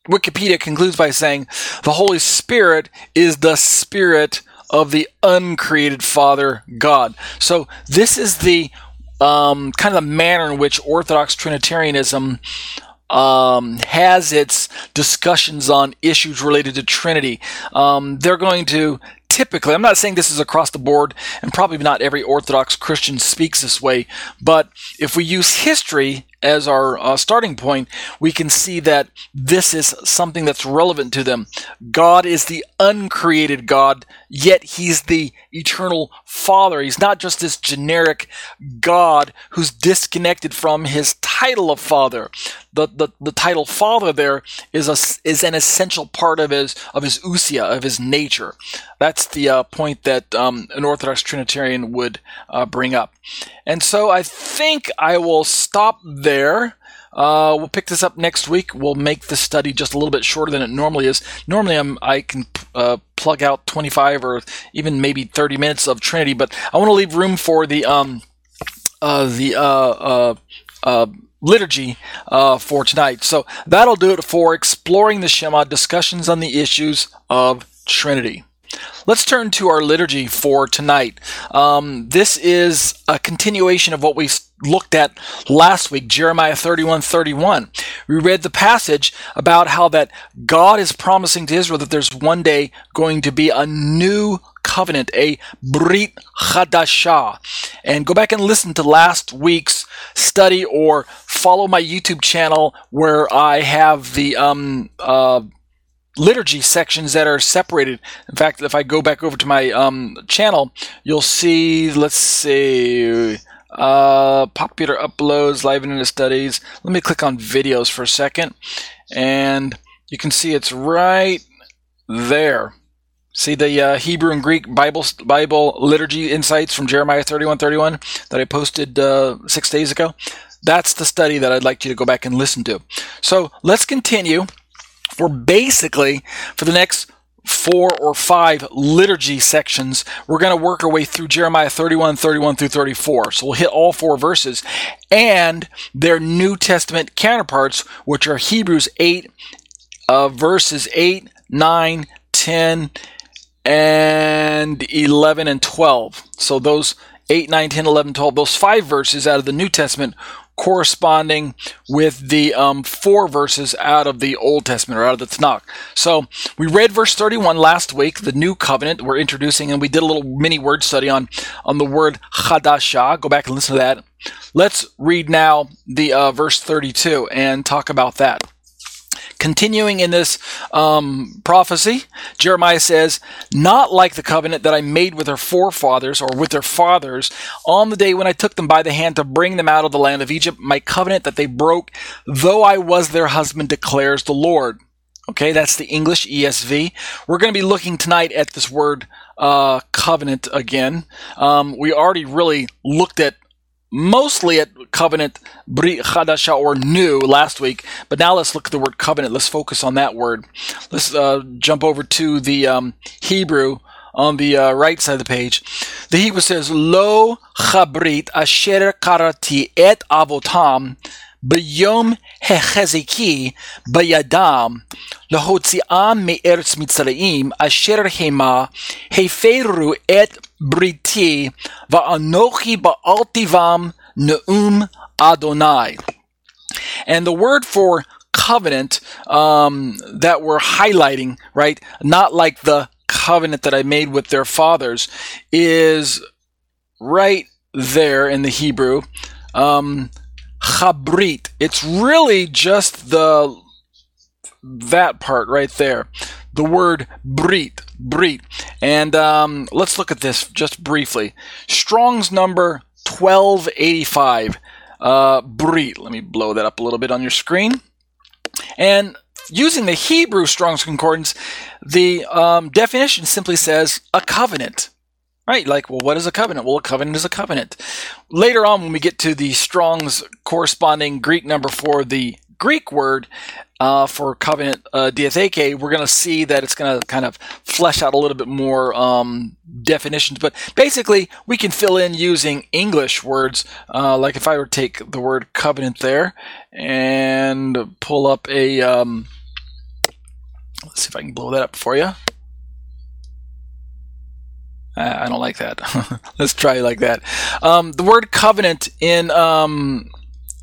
Wikipedia concludes by saying the Holy Spirit is the Spirit of the uncreated Father God. So this is the um, kind of the manner in which Orthodox Trinitarianism um, has its discussions on issues related to Trinity. Um, they're going to typically, I'm not saying this is across the board, and probably not every Orthodox Christian speaks this way, but if we use history as our uh, starting point, we can see that this is something that's relevant to them. God is the uncreated God, yet He's the eternal Father. He's not just this generic God who's disconnected from His title of Father. The, the, the title Father there is a, is an essential part of his of his ousia of his nature. That's the uh, point that um, an Orthodox Trinitarian would uh, bring up. And so I think I will stop there. Uh, we'll pick this up next week. We'll make the study just a little bit shorter than it normally is. Normally, I'm, I can uh, plug out 25 or even maybe 30 minutes of Trinity, but I want to leave room for the um, uh, the uh, uh, uh, liturgy for tonight. So that'll do it for exploring the Shema, discussions on the issues of Trinity. Let's turn to our liturgy for tonight. Um, this is a continuation of what we looked at last week, Jeremiah 31 31. We read the passage about how that God is promising to Israel that there's one day going to be a new covenant, a Brit Chadashah. And go back and listen to last week's study or follow my YouTube channel where I have the um, uh, liturgy sections that are separated. In fact, if I go back over to my um, channel, you'll see, let's see, uh, popular uploads, live internet studies. Let me click on videos for a second, and you can see it's right there. See the uh, Hebrew and Greek Bible Bible liturgy insights from Jeremiah 31:31 that I posted uh, six days ago. That's the study that I'd like you to go back and listen to. So let's continue we're basically, for the next four or five liturgy sections, we're going to work our way through Jeremiah 31, 31 through 34. So we'll hit all four verses and their New Testament counterparts, which are Hebrews 8, uh, verses 8, 9, 10, and 11 and 12. So those 8, 9, 10, 11, 12, those five verses out of the New Testament corresponding with the um, four verses out of the Old Testament or out of the Tanakh. So we read verse 31 last week, the new covenant we're introducing, and we did a little mini word study on, on the word chadashah. Go back and listen to that. Let's read now the uh, verse 32 and talk about that. Continuing in this um, prophecy, Jeremiah says, Not like the covenant that I made with their forefathers or with their fathers on the day when I took them by the hand to bring them out of the land of Egypt, my covenant that they broke, though I was their husband, declares the Lord. Okay, that's the English ESV. We're going to be looking tonight at this word uh, covenant again. Um, we already really looked at mostly at covenant brit chadasha or new last week but now let's look at the word covenant. Let's focus on that word. Let's uh, jump over to the um, hebrew on the uh, right side of the page. The hebrew says lo chabrit asher karati et avotam b'yom hechezeki b'yadam lahotziam me'eretz mitzrayim asher hema heferu et בריתי ואנוכי באלטיבם נאום Adonai. And the word for covenant um, that we're highlighting, right, not like the covenant that I made with their fathers, is right there in the Hebrew. Um, chabrit. It's really just the that part right there. The word brit, brit. And um, let's look at this just briefly. Strong's number 1285. Uh, brit. Let me blow that up a little bit on your screen. And using the Hebrew Strong's Concordance, the um, definition simply says a covenant. Right? Like, well, what is a covenant? Well, a covenant is a covenant. Later on, when we get to the Strong's corresponding Greek number for the Greek word uh, for covenant uh, diatheke, we're going to see that it's going to kind of flesh out a little bit more um, definitions. But basically, we can fill in using English words. Uh, like if I were to take the word covenant there and pull up a. Um, let's see if I can blow that up for you. I don't like that. Let's try like that. Um, the word covenant in um,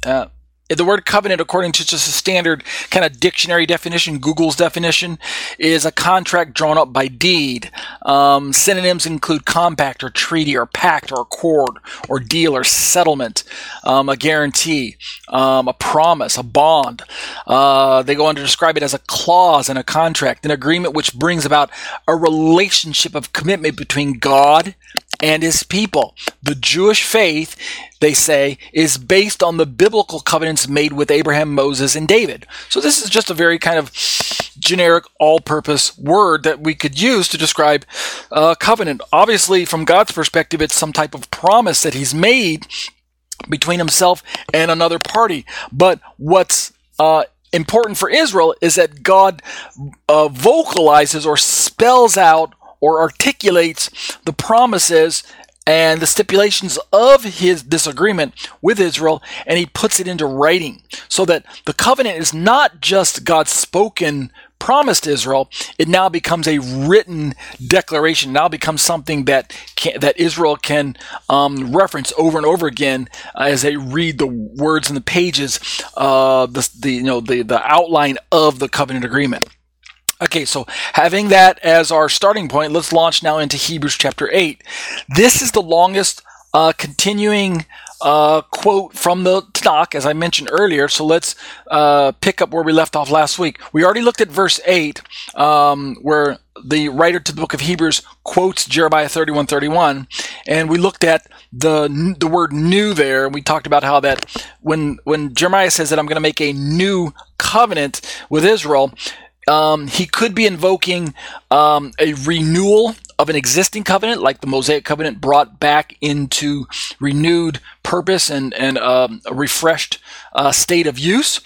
uh, the word covenant, according to just a standard kind of dictionary definition, Google's definition, is a contract drawn up by deed. Um, synonyms include compact or treaty or pact or accord or deal or settlement, um, a guarantee, um, a promise, a bond. Uh, they go on to describe it as a clause in a contract, an agreement which brings about a relationship of commitment between God and his people. The Jewish faith, they say, is based on the biblical covenants made with Abraham, Moses, and David. So this is just a very kind of generic all-purpose word that we could use to describe a covenant. Obviously, from God's perspective, it's some type of promise that he's made between himself and another party. But what's uh, important for Israel is that God uh, vocalizes or spells out or articulates the promises and the stipulations of his disagreement with Israel, and he puts it into writing so that the covenant is not just God's spoken promise to Israel, it now becomes a written declaration, now becomes something that can, that Israel can um, reference over and over again uh, as they read the words in the pages, uh, the, the you know the the outline of the covenant agreement. Okay, so having that as our starting point, let's launch now into Hebrews chapter 8. This is the longest uh, continuing uh, quote from the Tanakh, as I mentioned earlier. So let's uh, pick up where we left off last week. We already looked at verse 8, um, where the writer to the book of Hebrews quotes Jeremiah 31 31. And we looked at the, the word new there. And we talked about how that when, when Jeremiah says that I'm going to make a new covenant with Israel, um, he could be invoking um, a renewal of an existing covenant, like the Mosaic covenant brought back into renewed purpose and, and um, a refreshed uh, state of use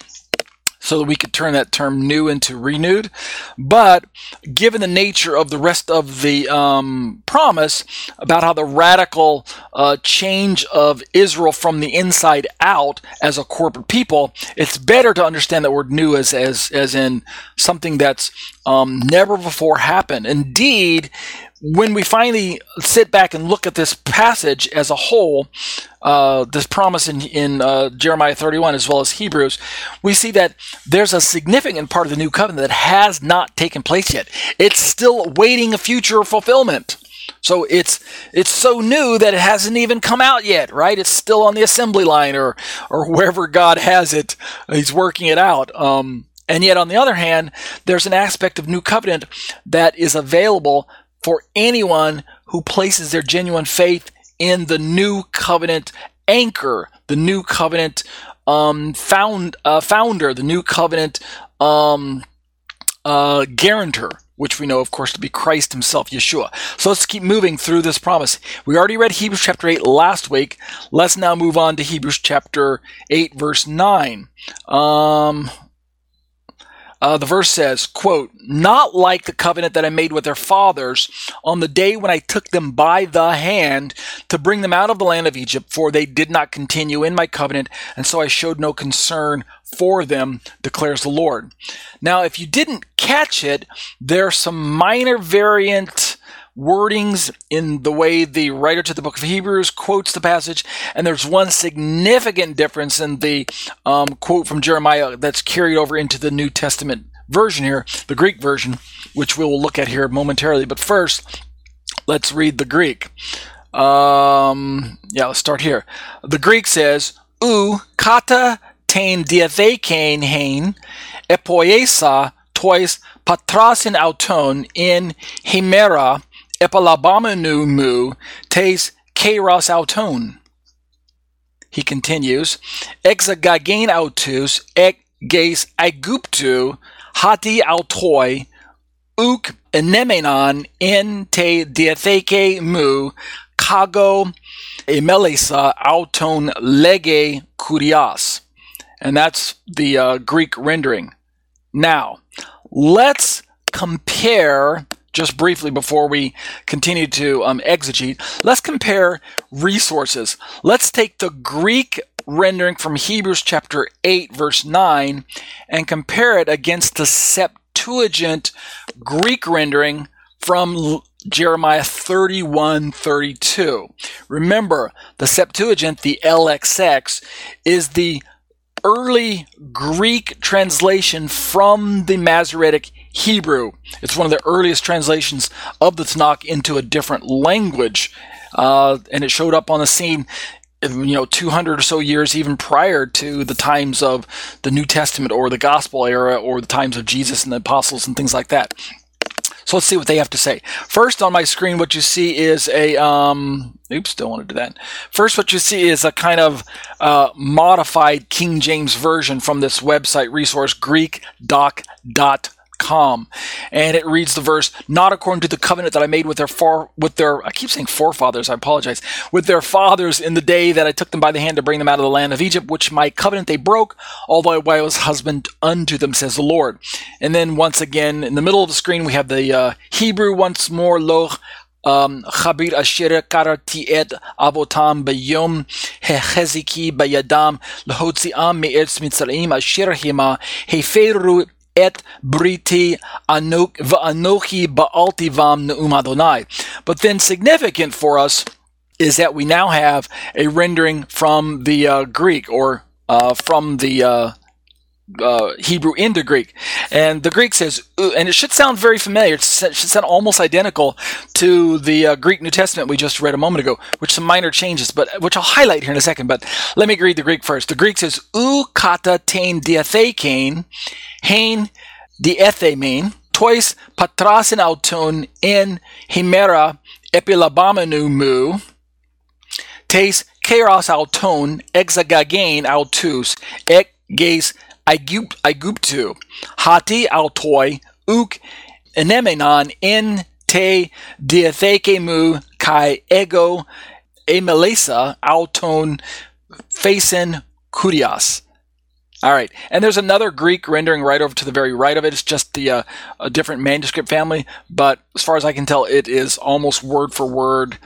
so that we could turn that term new into renewed. But given the nature of the rest of the um, promise about how the radical uh, change of Israel from the inside out as a corporate people, it's better to understand that word new as, as, as in something that's um, never before happened. Indeed, when we finally sit back and look at this passage as a whole, uh, this promise in, in uh, Jeremiah 31 as well as Hebrews, we see that there's a significant part of the new covenant that has not taken place yet. It's still waiting a future fulfillment. So it's it's so new that it hasn't even come out yet, right? It's still on the assembly line or or wherever God has it. He's working it out. Um, and yet, on the other hand, there's an aspect of new covenant that is available for anyone who places their genuine faith in the new covenant anchor, the new covenant um, found uh, founder, the new covenant um, uh, guarantor, which we know, of course, to be Christ Himself, Yeshua. So let's keep moving through this promise. We already read Hebrews chapter 8 last week. Let's now move on to Hebrews chapter 8, verse 9. Um, uh, the verse says, quote, not like the covenant that I made with their fathers on the day when I took them by the hand to bring them out of the land of Egypt, for they did not continue in my covenant, and so I showed no concern for them, declares the Lord. Now, if you didn't catch it, there's some minor variant wordings in the way the writer to the book of Hebrews quotes the passage, and there's one significant difference in the um, quote from Jeremiah that's carried over into the New Testament version here, the Greek version, which we will look at here momentarily. But first, let's read the Greek. Um, yeah, let's start here. The Greek says, "U kata tain diatheken hain epoiesa tois patrasin auton in hemera epalabamenu mu tes kairos auton. He continues, exagagen autus ek ges aguptu hati autoi uk enemenon en te diatheke mu kago emelesa auton lege kurias. And that's the uh, Greek rendering. Now, let's compare just briefly before we continue to um, exegete, let's compare resources. Let's take the Greek rendering from Hebrews chapter 8, verse 9, and compare it against the Septuagint Greek rendering from Jeremiah 31 32. Remember, the Septuagint, the LXX, is the early Greek translation from the Masoretic Hebrew. It's one of the earliest translations of the Tanakh into a different language. Uh, and it showed up on the scene you know 200 or so years even prior to the times of the new testament or the gospel era or the times of jesus and the apostles and things like that so let's see what they have to say. First on my screen, what you see is a, um, oops, don't want to do that. First, what you see is a kind of uh, modified King James version from this website resource, greekdoc.com com, and it reads the verse, "Not according to the covenant that I made with their far with their I keep saying forefathers. I apologize with their fathers in the day that I took them by the hand to bring them out of the land of Egypt, which my covenant they broke, although I was husband unto them," says the Lord. And then once again in the middle of the screen we have the uh, Hebrew once more, "Lo um, Chabir Asher Karatiet Avotam Bayom Hecheziki Bayadam Lehotziam Me'etz Mitzraim Asher Hema Heferu et briti va'anochi ba'altivam ne'um Adonai. But then significant for us is that we now have a rendering from the uh, Greek or uh, from the uh, uh, Hebrew into Greek. And the Greek says, and it should sound very familiar. It should sound almost identical to the uh, Greek New Testament we just read a moment ago, which some minor changes, but which I'll highlight here in a second. But let me read the Greek first. The Greek says, "U kata tain diathekain, hain diathemein, tois patrasin auton in himera epilabamenu mu, tes keros auton exagagain autus, ek gaze Aiguptu, hati altoi, uk enemenon in te diathekemu kai ego emelesa auton facen kurias. All right, and there's another Greek rendering right over to the very right of it. It's just the uh, a different manuscript family, but as far as I can tell, it is almost word for word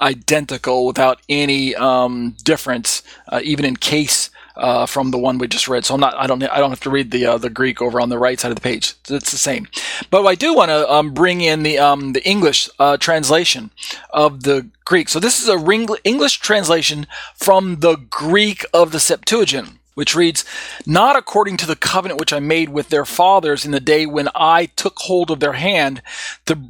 identical without any um, difference, uh, even in case uh, from the one we just read. So I'm not, I don't, I don't have to read the uh, the Greek over on the right side of the page. It's the same. But I do want to um, bring in the um, the English uh, translation of the Greek. So this is a English translation from the Greek of the Septuagint which reads, Not according to the covenant which I made with their fathers in the day when I took hold of their hand, the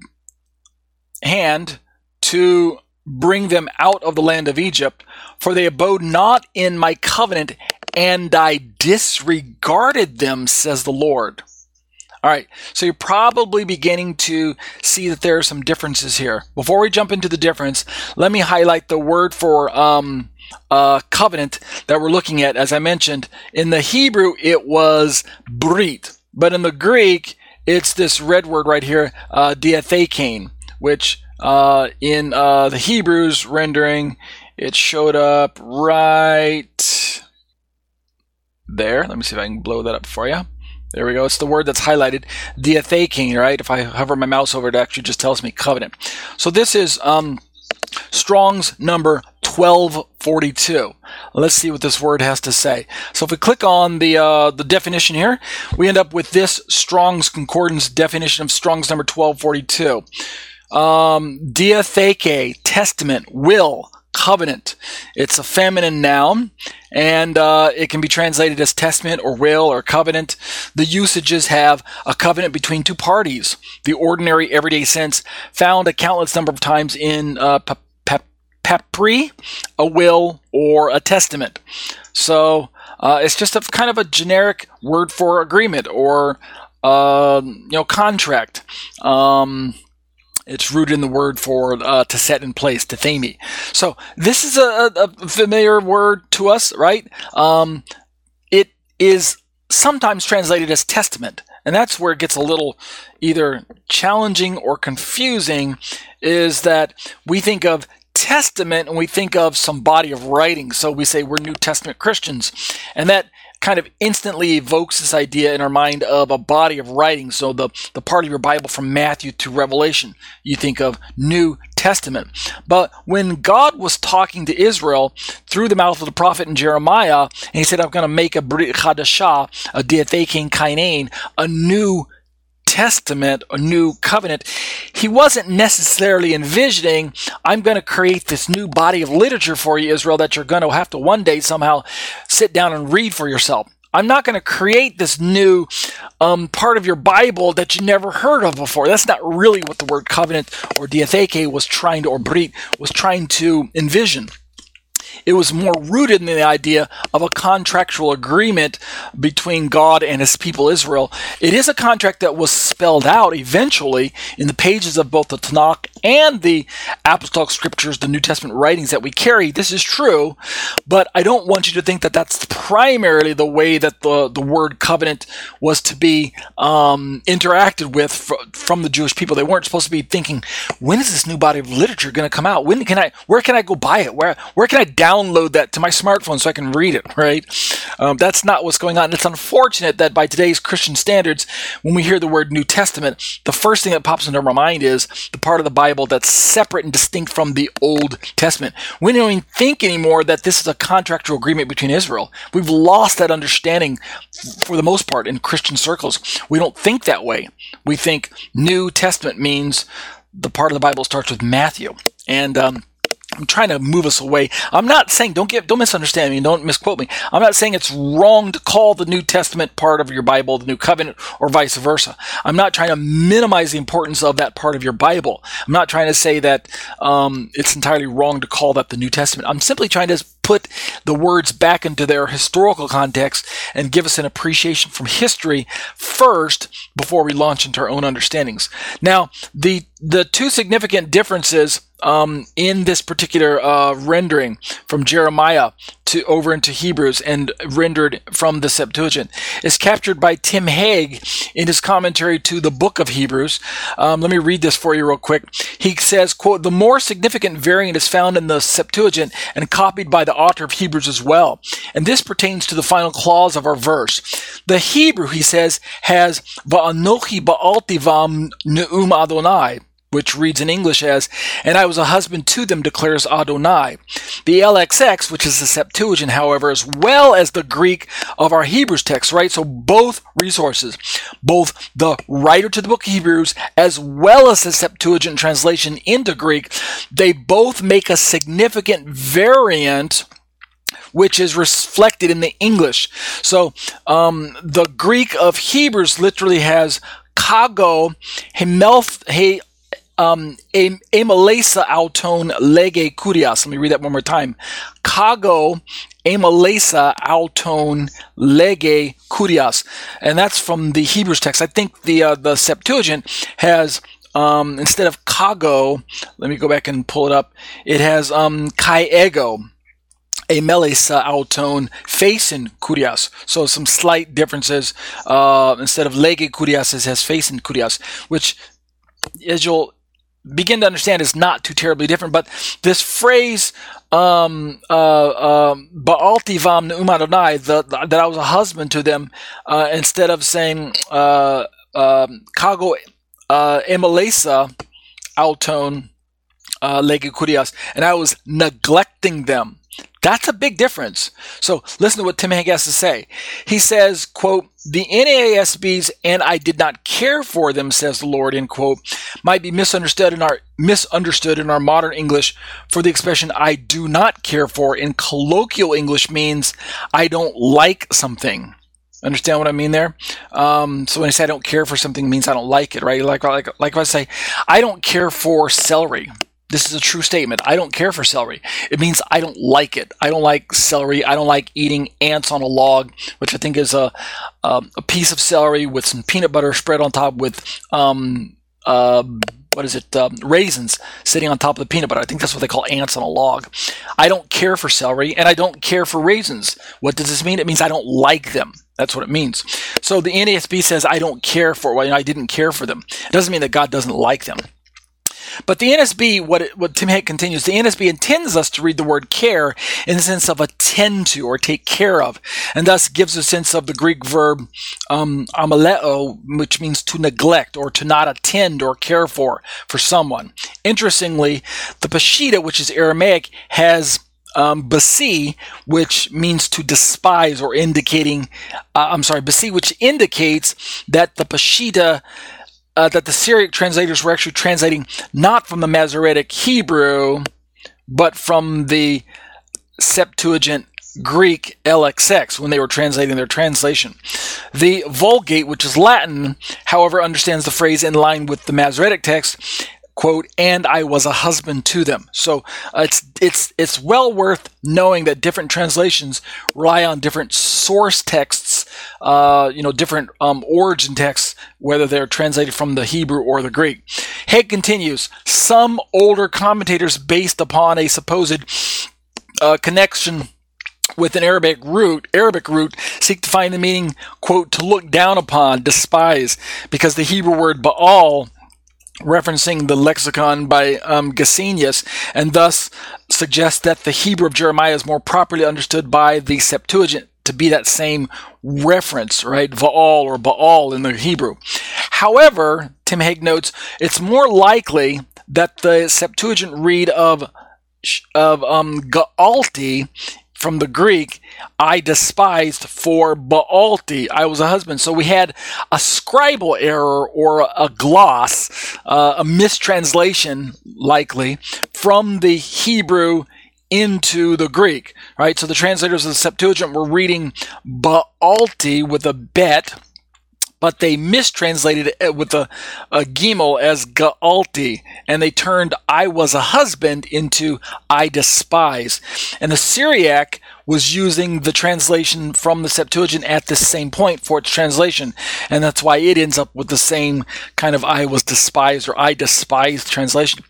hand to bring them out of the land of Egypt, for they abode not in my covenant, and I disregarded them, says the Lord. All right, so you're probably beginning to see that there are some differences here. Before we jump into the difference, let me highlight the word for um, uh, covenant that we're looking at. As I mentioned, in the Hebrew, it was brit, but in the Greek, it's this red word right here, uh, diathekane, which uh, in uh, the Hebrews rendering, it showed up right there. Let me see if I can blow that up for you. There we go. It's the word that's highlighted, diathekane, right? If I hover my mouse over it, it actually just tells me covenant. So this is um, Strong's number 1242. Let's see what this word has to say. So if we click on the uh, the definition here, we end up with this Strong's Concordance definition of Strong's number 1242. Um, diatheke, testament, will, covenant. It's a feminine noun, and uh, it can be translated as testament or will or covenant. The usages have a covenant between two parties. The ordinary, everyday sense found a countless number of times in uh, papyri, a will, or a testament. So uh, it's just a kind of a generic word for agreement or uh, you know contract. Um, it's rooted in the word for uh, to set in place, tithemi. So this is a, a, familiar word to us, right? Um, it is sometimes translated as testament. And that's where it gets a little either challenging or confusing is that we think of testament and we think of some body of writing. So we say we're New Testament Christians. And that kind of instantly evokes this idea in our mind of a body of writing. So the, the part of your Bible from Matthew to Revelation, you think of New Testament. But when God was talking to Israel through the mouth of the prophet in Jeremiah, and he said, I'm going to make a Brit Chadashah, a Diathekane Kainain, a new Testament, a new covenant, he wasn't necessarily envisioning, I'm going to create this new body of literature for you, Israel, that you're going to have to one day somehow sit down and read for yourself. I'm not going to create this new um, part of your Bible that you never heard of before. That's not really what the word covenant or diatheke was trying to, or brit was trying to envision. It was more rooted in the idea of a contractual agreement between God and his people Israel. It is a contract that was spelled out eventually in the pages of both the Tanakh and the apostolic scriptures, the New Testament writings that we carry. This is true, but I don't want you to think that that's primarily the way that the, the word covenant was to be um, interacted with fr- from the Jewish people. They weren't supposed to be thinking, when is this new body of literature going to come out? When can I, where can I go buy it? Where, where can I download that to my smartphone so I can read it, right? Um, that's not what's going on. It's unfortunate that by today's Christian standards, when we hear the word New Testament, the first thing that pops into our mind is the part of the Bible that's separate and distinct from the Old Testament. We don't even think anymore that this is a contractual agreement between Israel. We've lost that understanding for the most part in Christian circles. We don't think that way. We think New Testament means the part of the Bible starts with Matthew. And um, I'm trying to move us away. I'm not saying don't get don't misunderstand me, don't misquote me. I'm not saying it's wrong to call the New Testament part of your Bible the New Covenant or vice versa. I'm not trying to minimize the importance of that part of your Bible. I'm not trying to say that um, it's entirely wrong to call that the New Testament. I'm simply trying to put the words back into their historical context and give us an appreciation from history first before we launch into our own understandings. Now, the the two significant differences um, in this particular uh, rendering from Jeremiah to over into Hebrews and rendered from the Septuagint is captured by Tim Hegg in his commentary to the book of Hebrews. Um, let me read this for you real quick. He says, quote, the more significant variant is found in the Septuagint and copied by the author of Hebrews as well. And this pertains to the final clause of our verse. The Hebrew, he says, has Va'anochi ba'altivam ne'um Adonai which reads in English as, And I was a husband to them, declares Adonai. The LXX, which is the Septuagint, however, as well as the Greek of our Hebrews text, right? So both resources, both the writer to the book of Hebrews as well as the Septuagint translation into Greek, they both make a significant variant which is reflected in the English. So um, the Greek of Hebrews literally has kago hemelth he um, amalesa auton lege curias. Let me read that one more time. Kago amalesa auton lege curias. And that's from the Hebrews text. I think the, uh, the Septuagint has um, instead of cago, let me go back and pull it up. It has um, kai ego a melesa auton face in kurias. So some slight differences. Uh, instead of lege curias, it has face curias, which, as you'll begin to understand is not too terribly different. But this phrase, um, uh, um, Ba'altivam Adonai, that I was a husband to them, uh, instead of saying, uh, um, Kago uh, Emalesa Alton uh, Lege Kurias, and I was neglecting them. That's a big difference. So listen to what Tim Hegg has to say. He says, quote, the NASBs and I did not care for them, says the Lord, end quote, might be misunderstood in our misunderstood in our modern English for the expression I do not care for in colloquial English means I don't like something. Understand what I mean there? Um, so when I say I don't care for something, means I don't like it, right? Like, like, like if I say, I don't care for celery. This is a true statement. I don't care for celery. It means I don't like it. I don't like celery. I don't like eating ants on a log, which I think is a a, a piece of celery with some peanut butter spread on top with um uh, what is it um, raisins sitting on top of the peanut butter. I think that's what they call ants on a log. I don't care for celery and I don't care for raisins. What does this mean? It means I don't like them. That's what it means. So the NASB says I don't care for. Well, I didn't care for them. It doesn't mean that God doesn't like them. But the NSB, what, it, what Tim Hegg continues, the NSB intends us to read the word care in the sense of attend to or take care of, and thus gives a sense of the Greek verb um, amaleo, which means to neglect or to not attend or care for for someone. Interestingly, the Peshitta, which is Aramaic, has um, basi, which means to despise or indicating, uh, I'm sorry, basi, which indicates that the Peshitta uh, that the Syriac translators were actually translating not from the Masoretic Hebrew, but from the Septuagint Greek LXX when they were translating their translation. The Vulgate, which is Latin, however, understands the phrase in line with the Masoretic text quote, and I was a husband to them. So uh, it's it's it's well worth knowing that different translations rely on different source texts, uh, you know, different um, origin texts, whether they're translated from the Hebrew or the Greek. Hegg continues. Some older commentators, based upon a supposed uh, connection with an Arabic root, Arabic root, seek to find the meaning, quote, to look down upon, despise, because the Hebrew word Baal referencing the lexicon by um, Gesenius, and thus suggests that the Hebrew of Jeremiah is more properly understood by the Septuagint to be that same reference, right? Baal or Baal in the Hebrew. However, Tim Hegg notes, it's more likely that the Septuagint read of of um, Gaalti from the Greek, I despised for Baalti. I was a husband. So we had a scribal error or a gloss, uh, a mistranslation, likely, from the Hebrew into the Greek, right? So the translators of the Septuagint were reading Baalti with a bet but they mistranslated it with a, a gimel as Gaalti, and they turned I was a husband into I despise. And the Syriac was using the translation from the Septuagint at the same point for its translation, and that's why it ends up with the same kind of I was despised or I despised translation.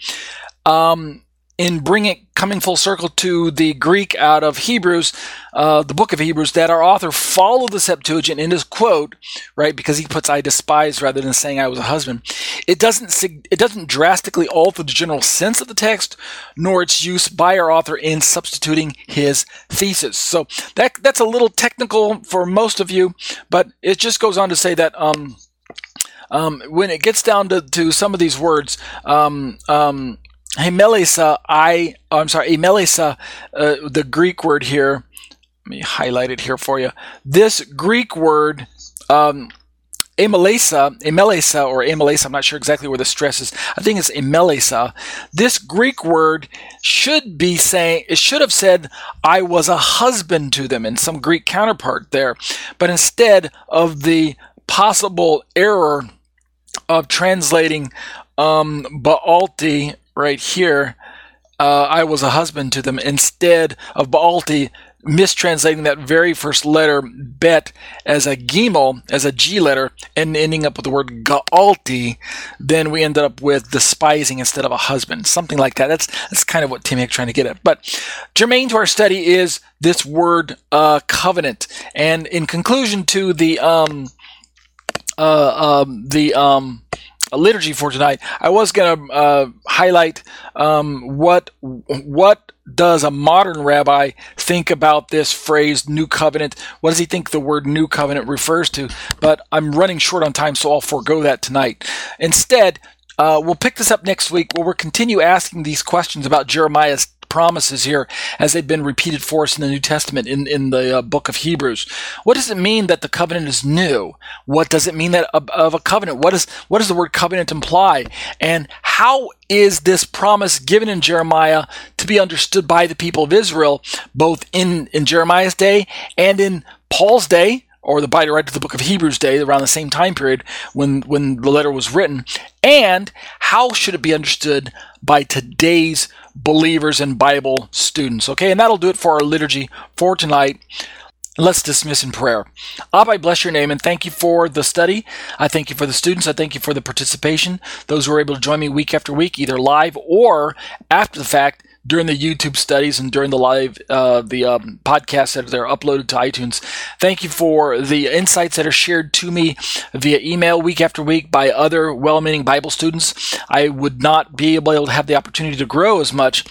Um, in bringing coming full circle to the Greek out of Hebrews, uh, the book of Hebrews, that our author followed the Septuagint in his quote, right? Because he puts "I despise" rather than saying "I was a husband." It doesn't it doesn't drastically alter the general sense of the text, nor its use by our author in substituting his thesis. So that that's a little technical for most of you, but it just goes on to say that. Um, um, when it gets down to, to some of these words, um, um, Hey, Melissa, I, oh, I'm sorry, Melissa, uh, the Greek word here, let me highlight it here for you. This Greek word, um, Emelesa, Emelesa, or Emelesa, I'm not sure exactly where the stress is. I think it's Emelesa. This Greek word should be saying, it should have said, I was a husband to them in some Greek counterpart there. But instead of the possible error of translating um, Baalti right here, uh, I was a husband to them, instead of Baalti mistranslating that very first letter, bet, as a gimel, as a G letter, and ending up with the word Gaalti, then we ended up with despising instead of a husband. Something like that. That's that's kind of what Tim Hegg's trying to get at. But germane to our study is this word uh, covenant. And in conclusion to the um, uh, um, the um, liturgy for tonight, I was going to uh, highlight um, what what does a modern rabbi think about this phrase "new covenant"? What does he think the word "new covenant" refers to? But I'm running short on time, so I'll forego that tonight. Instead, uh, we'll pick this up next week where we'll continue asking these questions about Jeremiah's promises here as they've been repeated for us in the New Testament in, in the uh, book of Hebrews. What does it mean that the covenant is new? What does it mean that of, of a covenant? What is what does the word covenant imply? And how is this promise given in Jeremiah to be understood by the people of Israel, both in, in Jeremiah's day and in Paul's day? or the by right to the book of Hebrews day, around the same time period when, when the letter was written, and how should it be understood by today's believers and Bible students. Okay, and that'll do it for our liturgy for tonight. Let's dismiss in prayer. Abba, I bless your name and thank you for the study. I thank you for the students. I thank you for the participation. Those who are able to join me week after week, either live or after the fact during the YouTube studies and during the live uh, the um, podcasts that are uploaded to iTunes. Thank you for the insights that are shared to me via email week after week by other well-meaning Bible students. I would not be able to have the opportunity to grow as much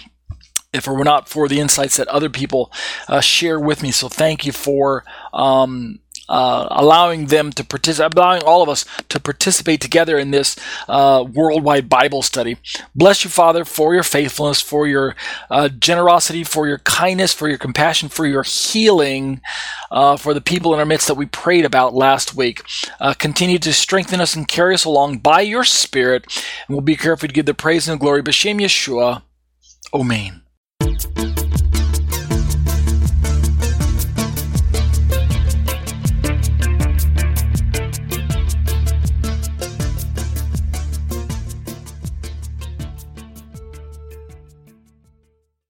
if it were not for the insights that other people uh, share with me. So thank you for um, uh, allowing them to participate, allowing all of us to participate together in this uh, worldwide Bible study. Bless you, Father, for your faithfulness, for your uh, generosity, for your kindness, for your compassion, for your healing, uh, for the people in our midst that we prayed about last week. Uh, continue to strengthen us and carry us along by your Spirit, and we'll be careful to give the praise and the glory. B'Shem Yeshua. Amen.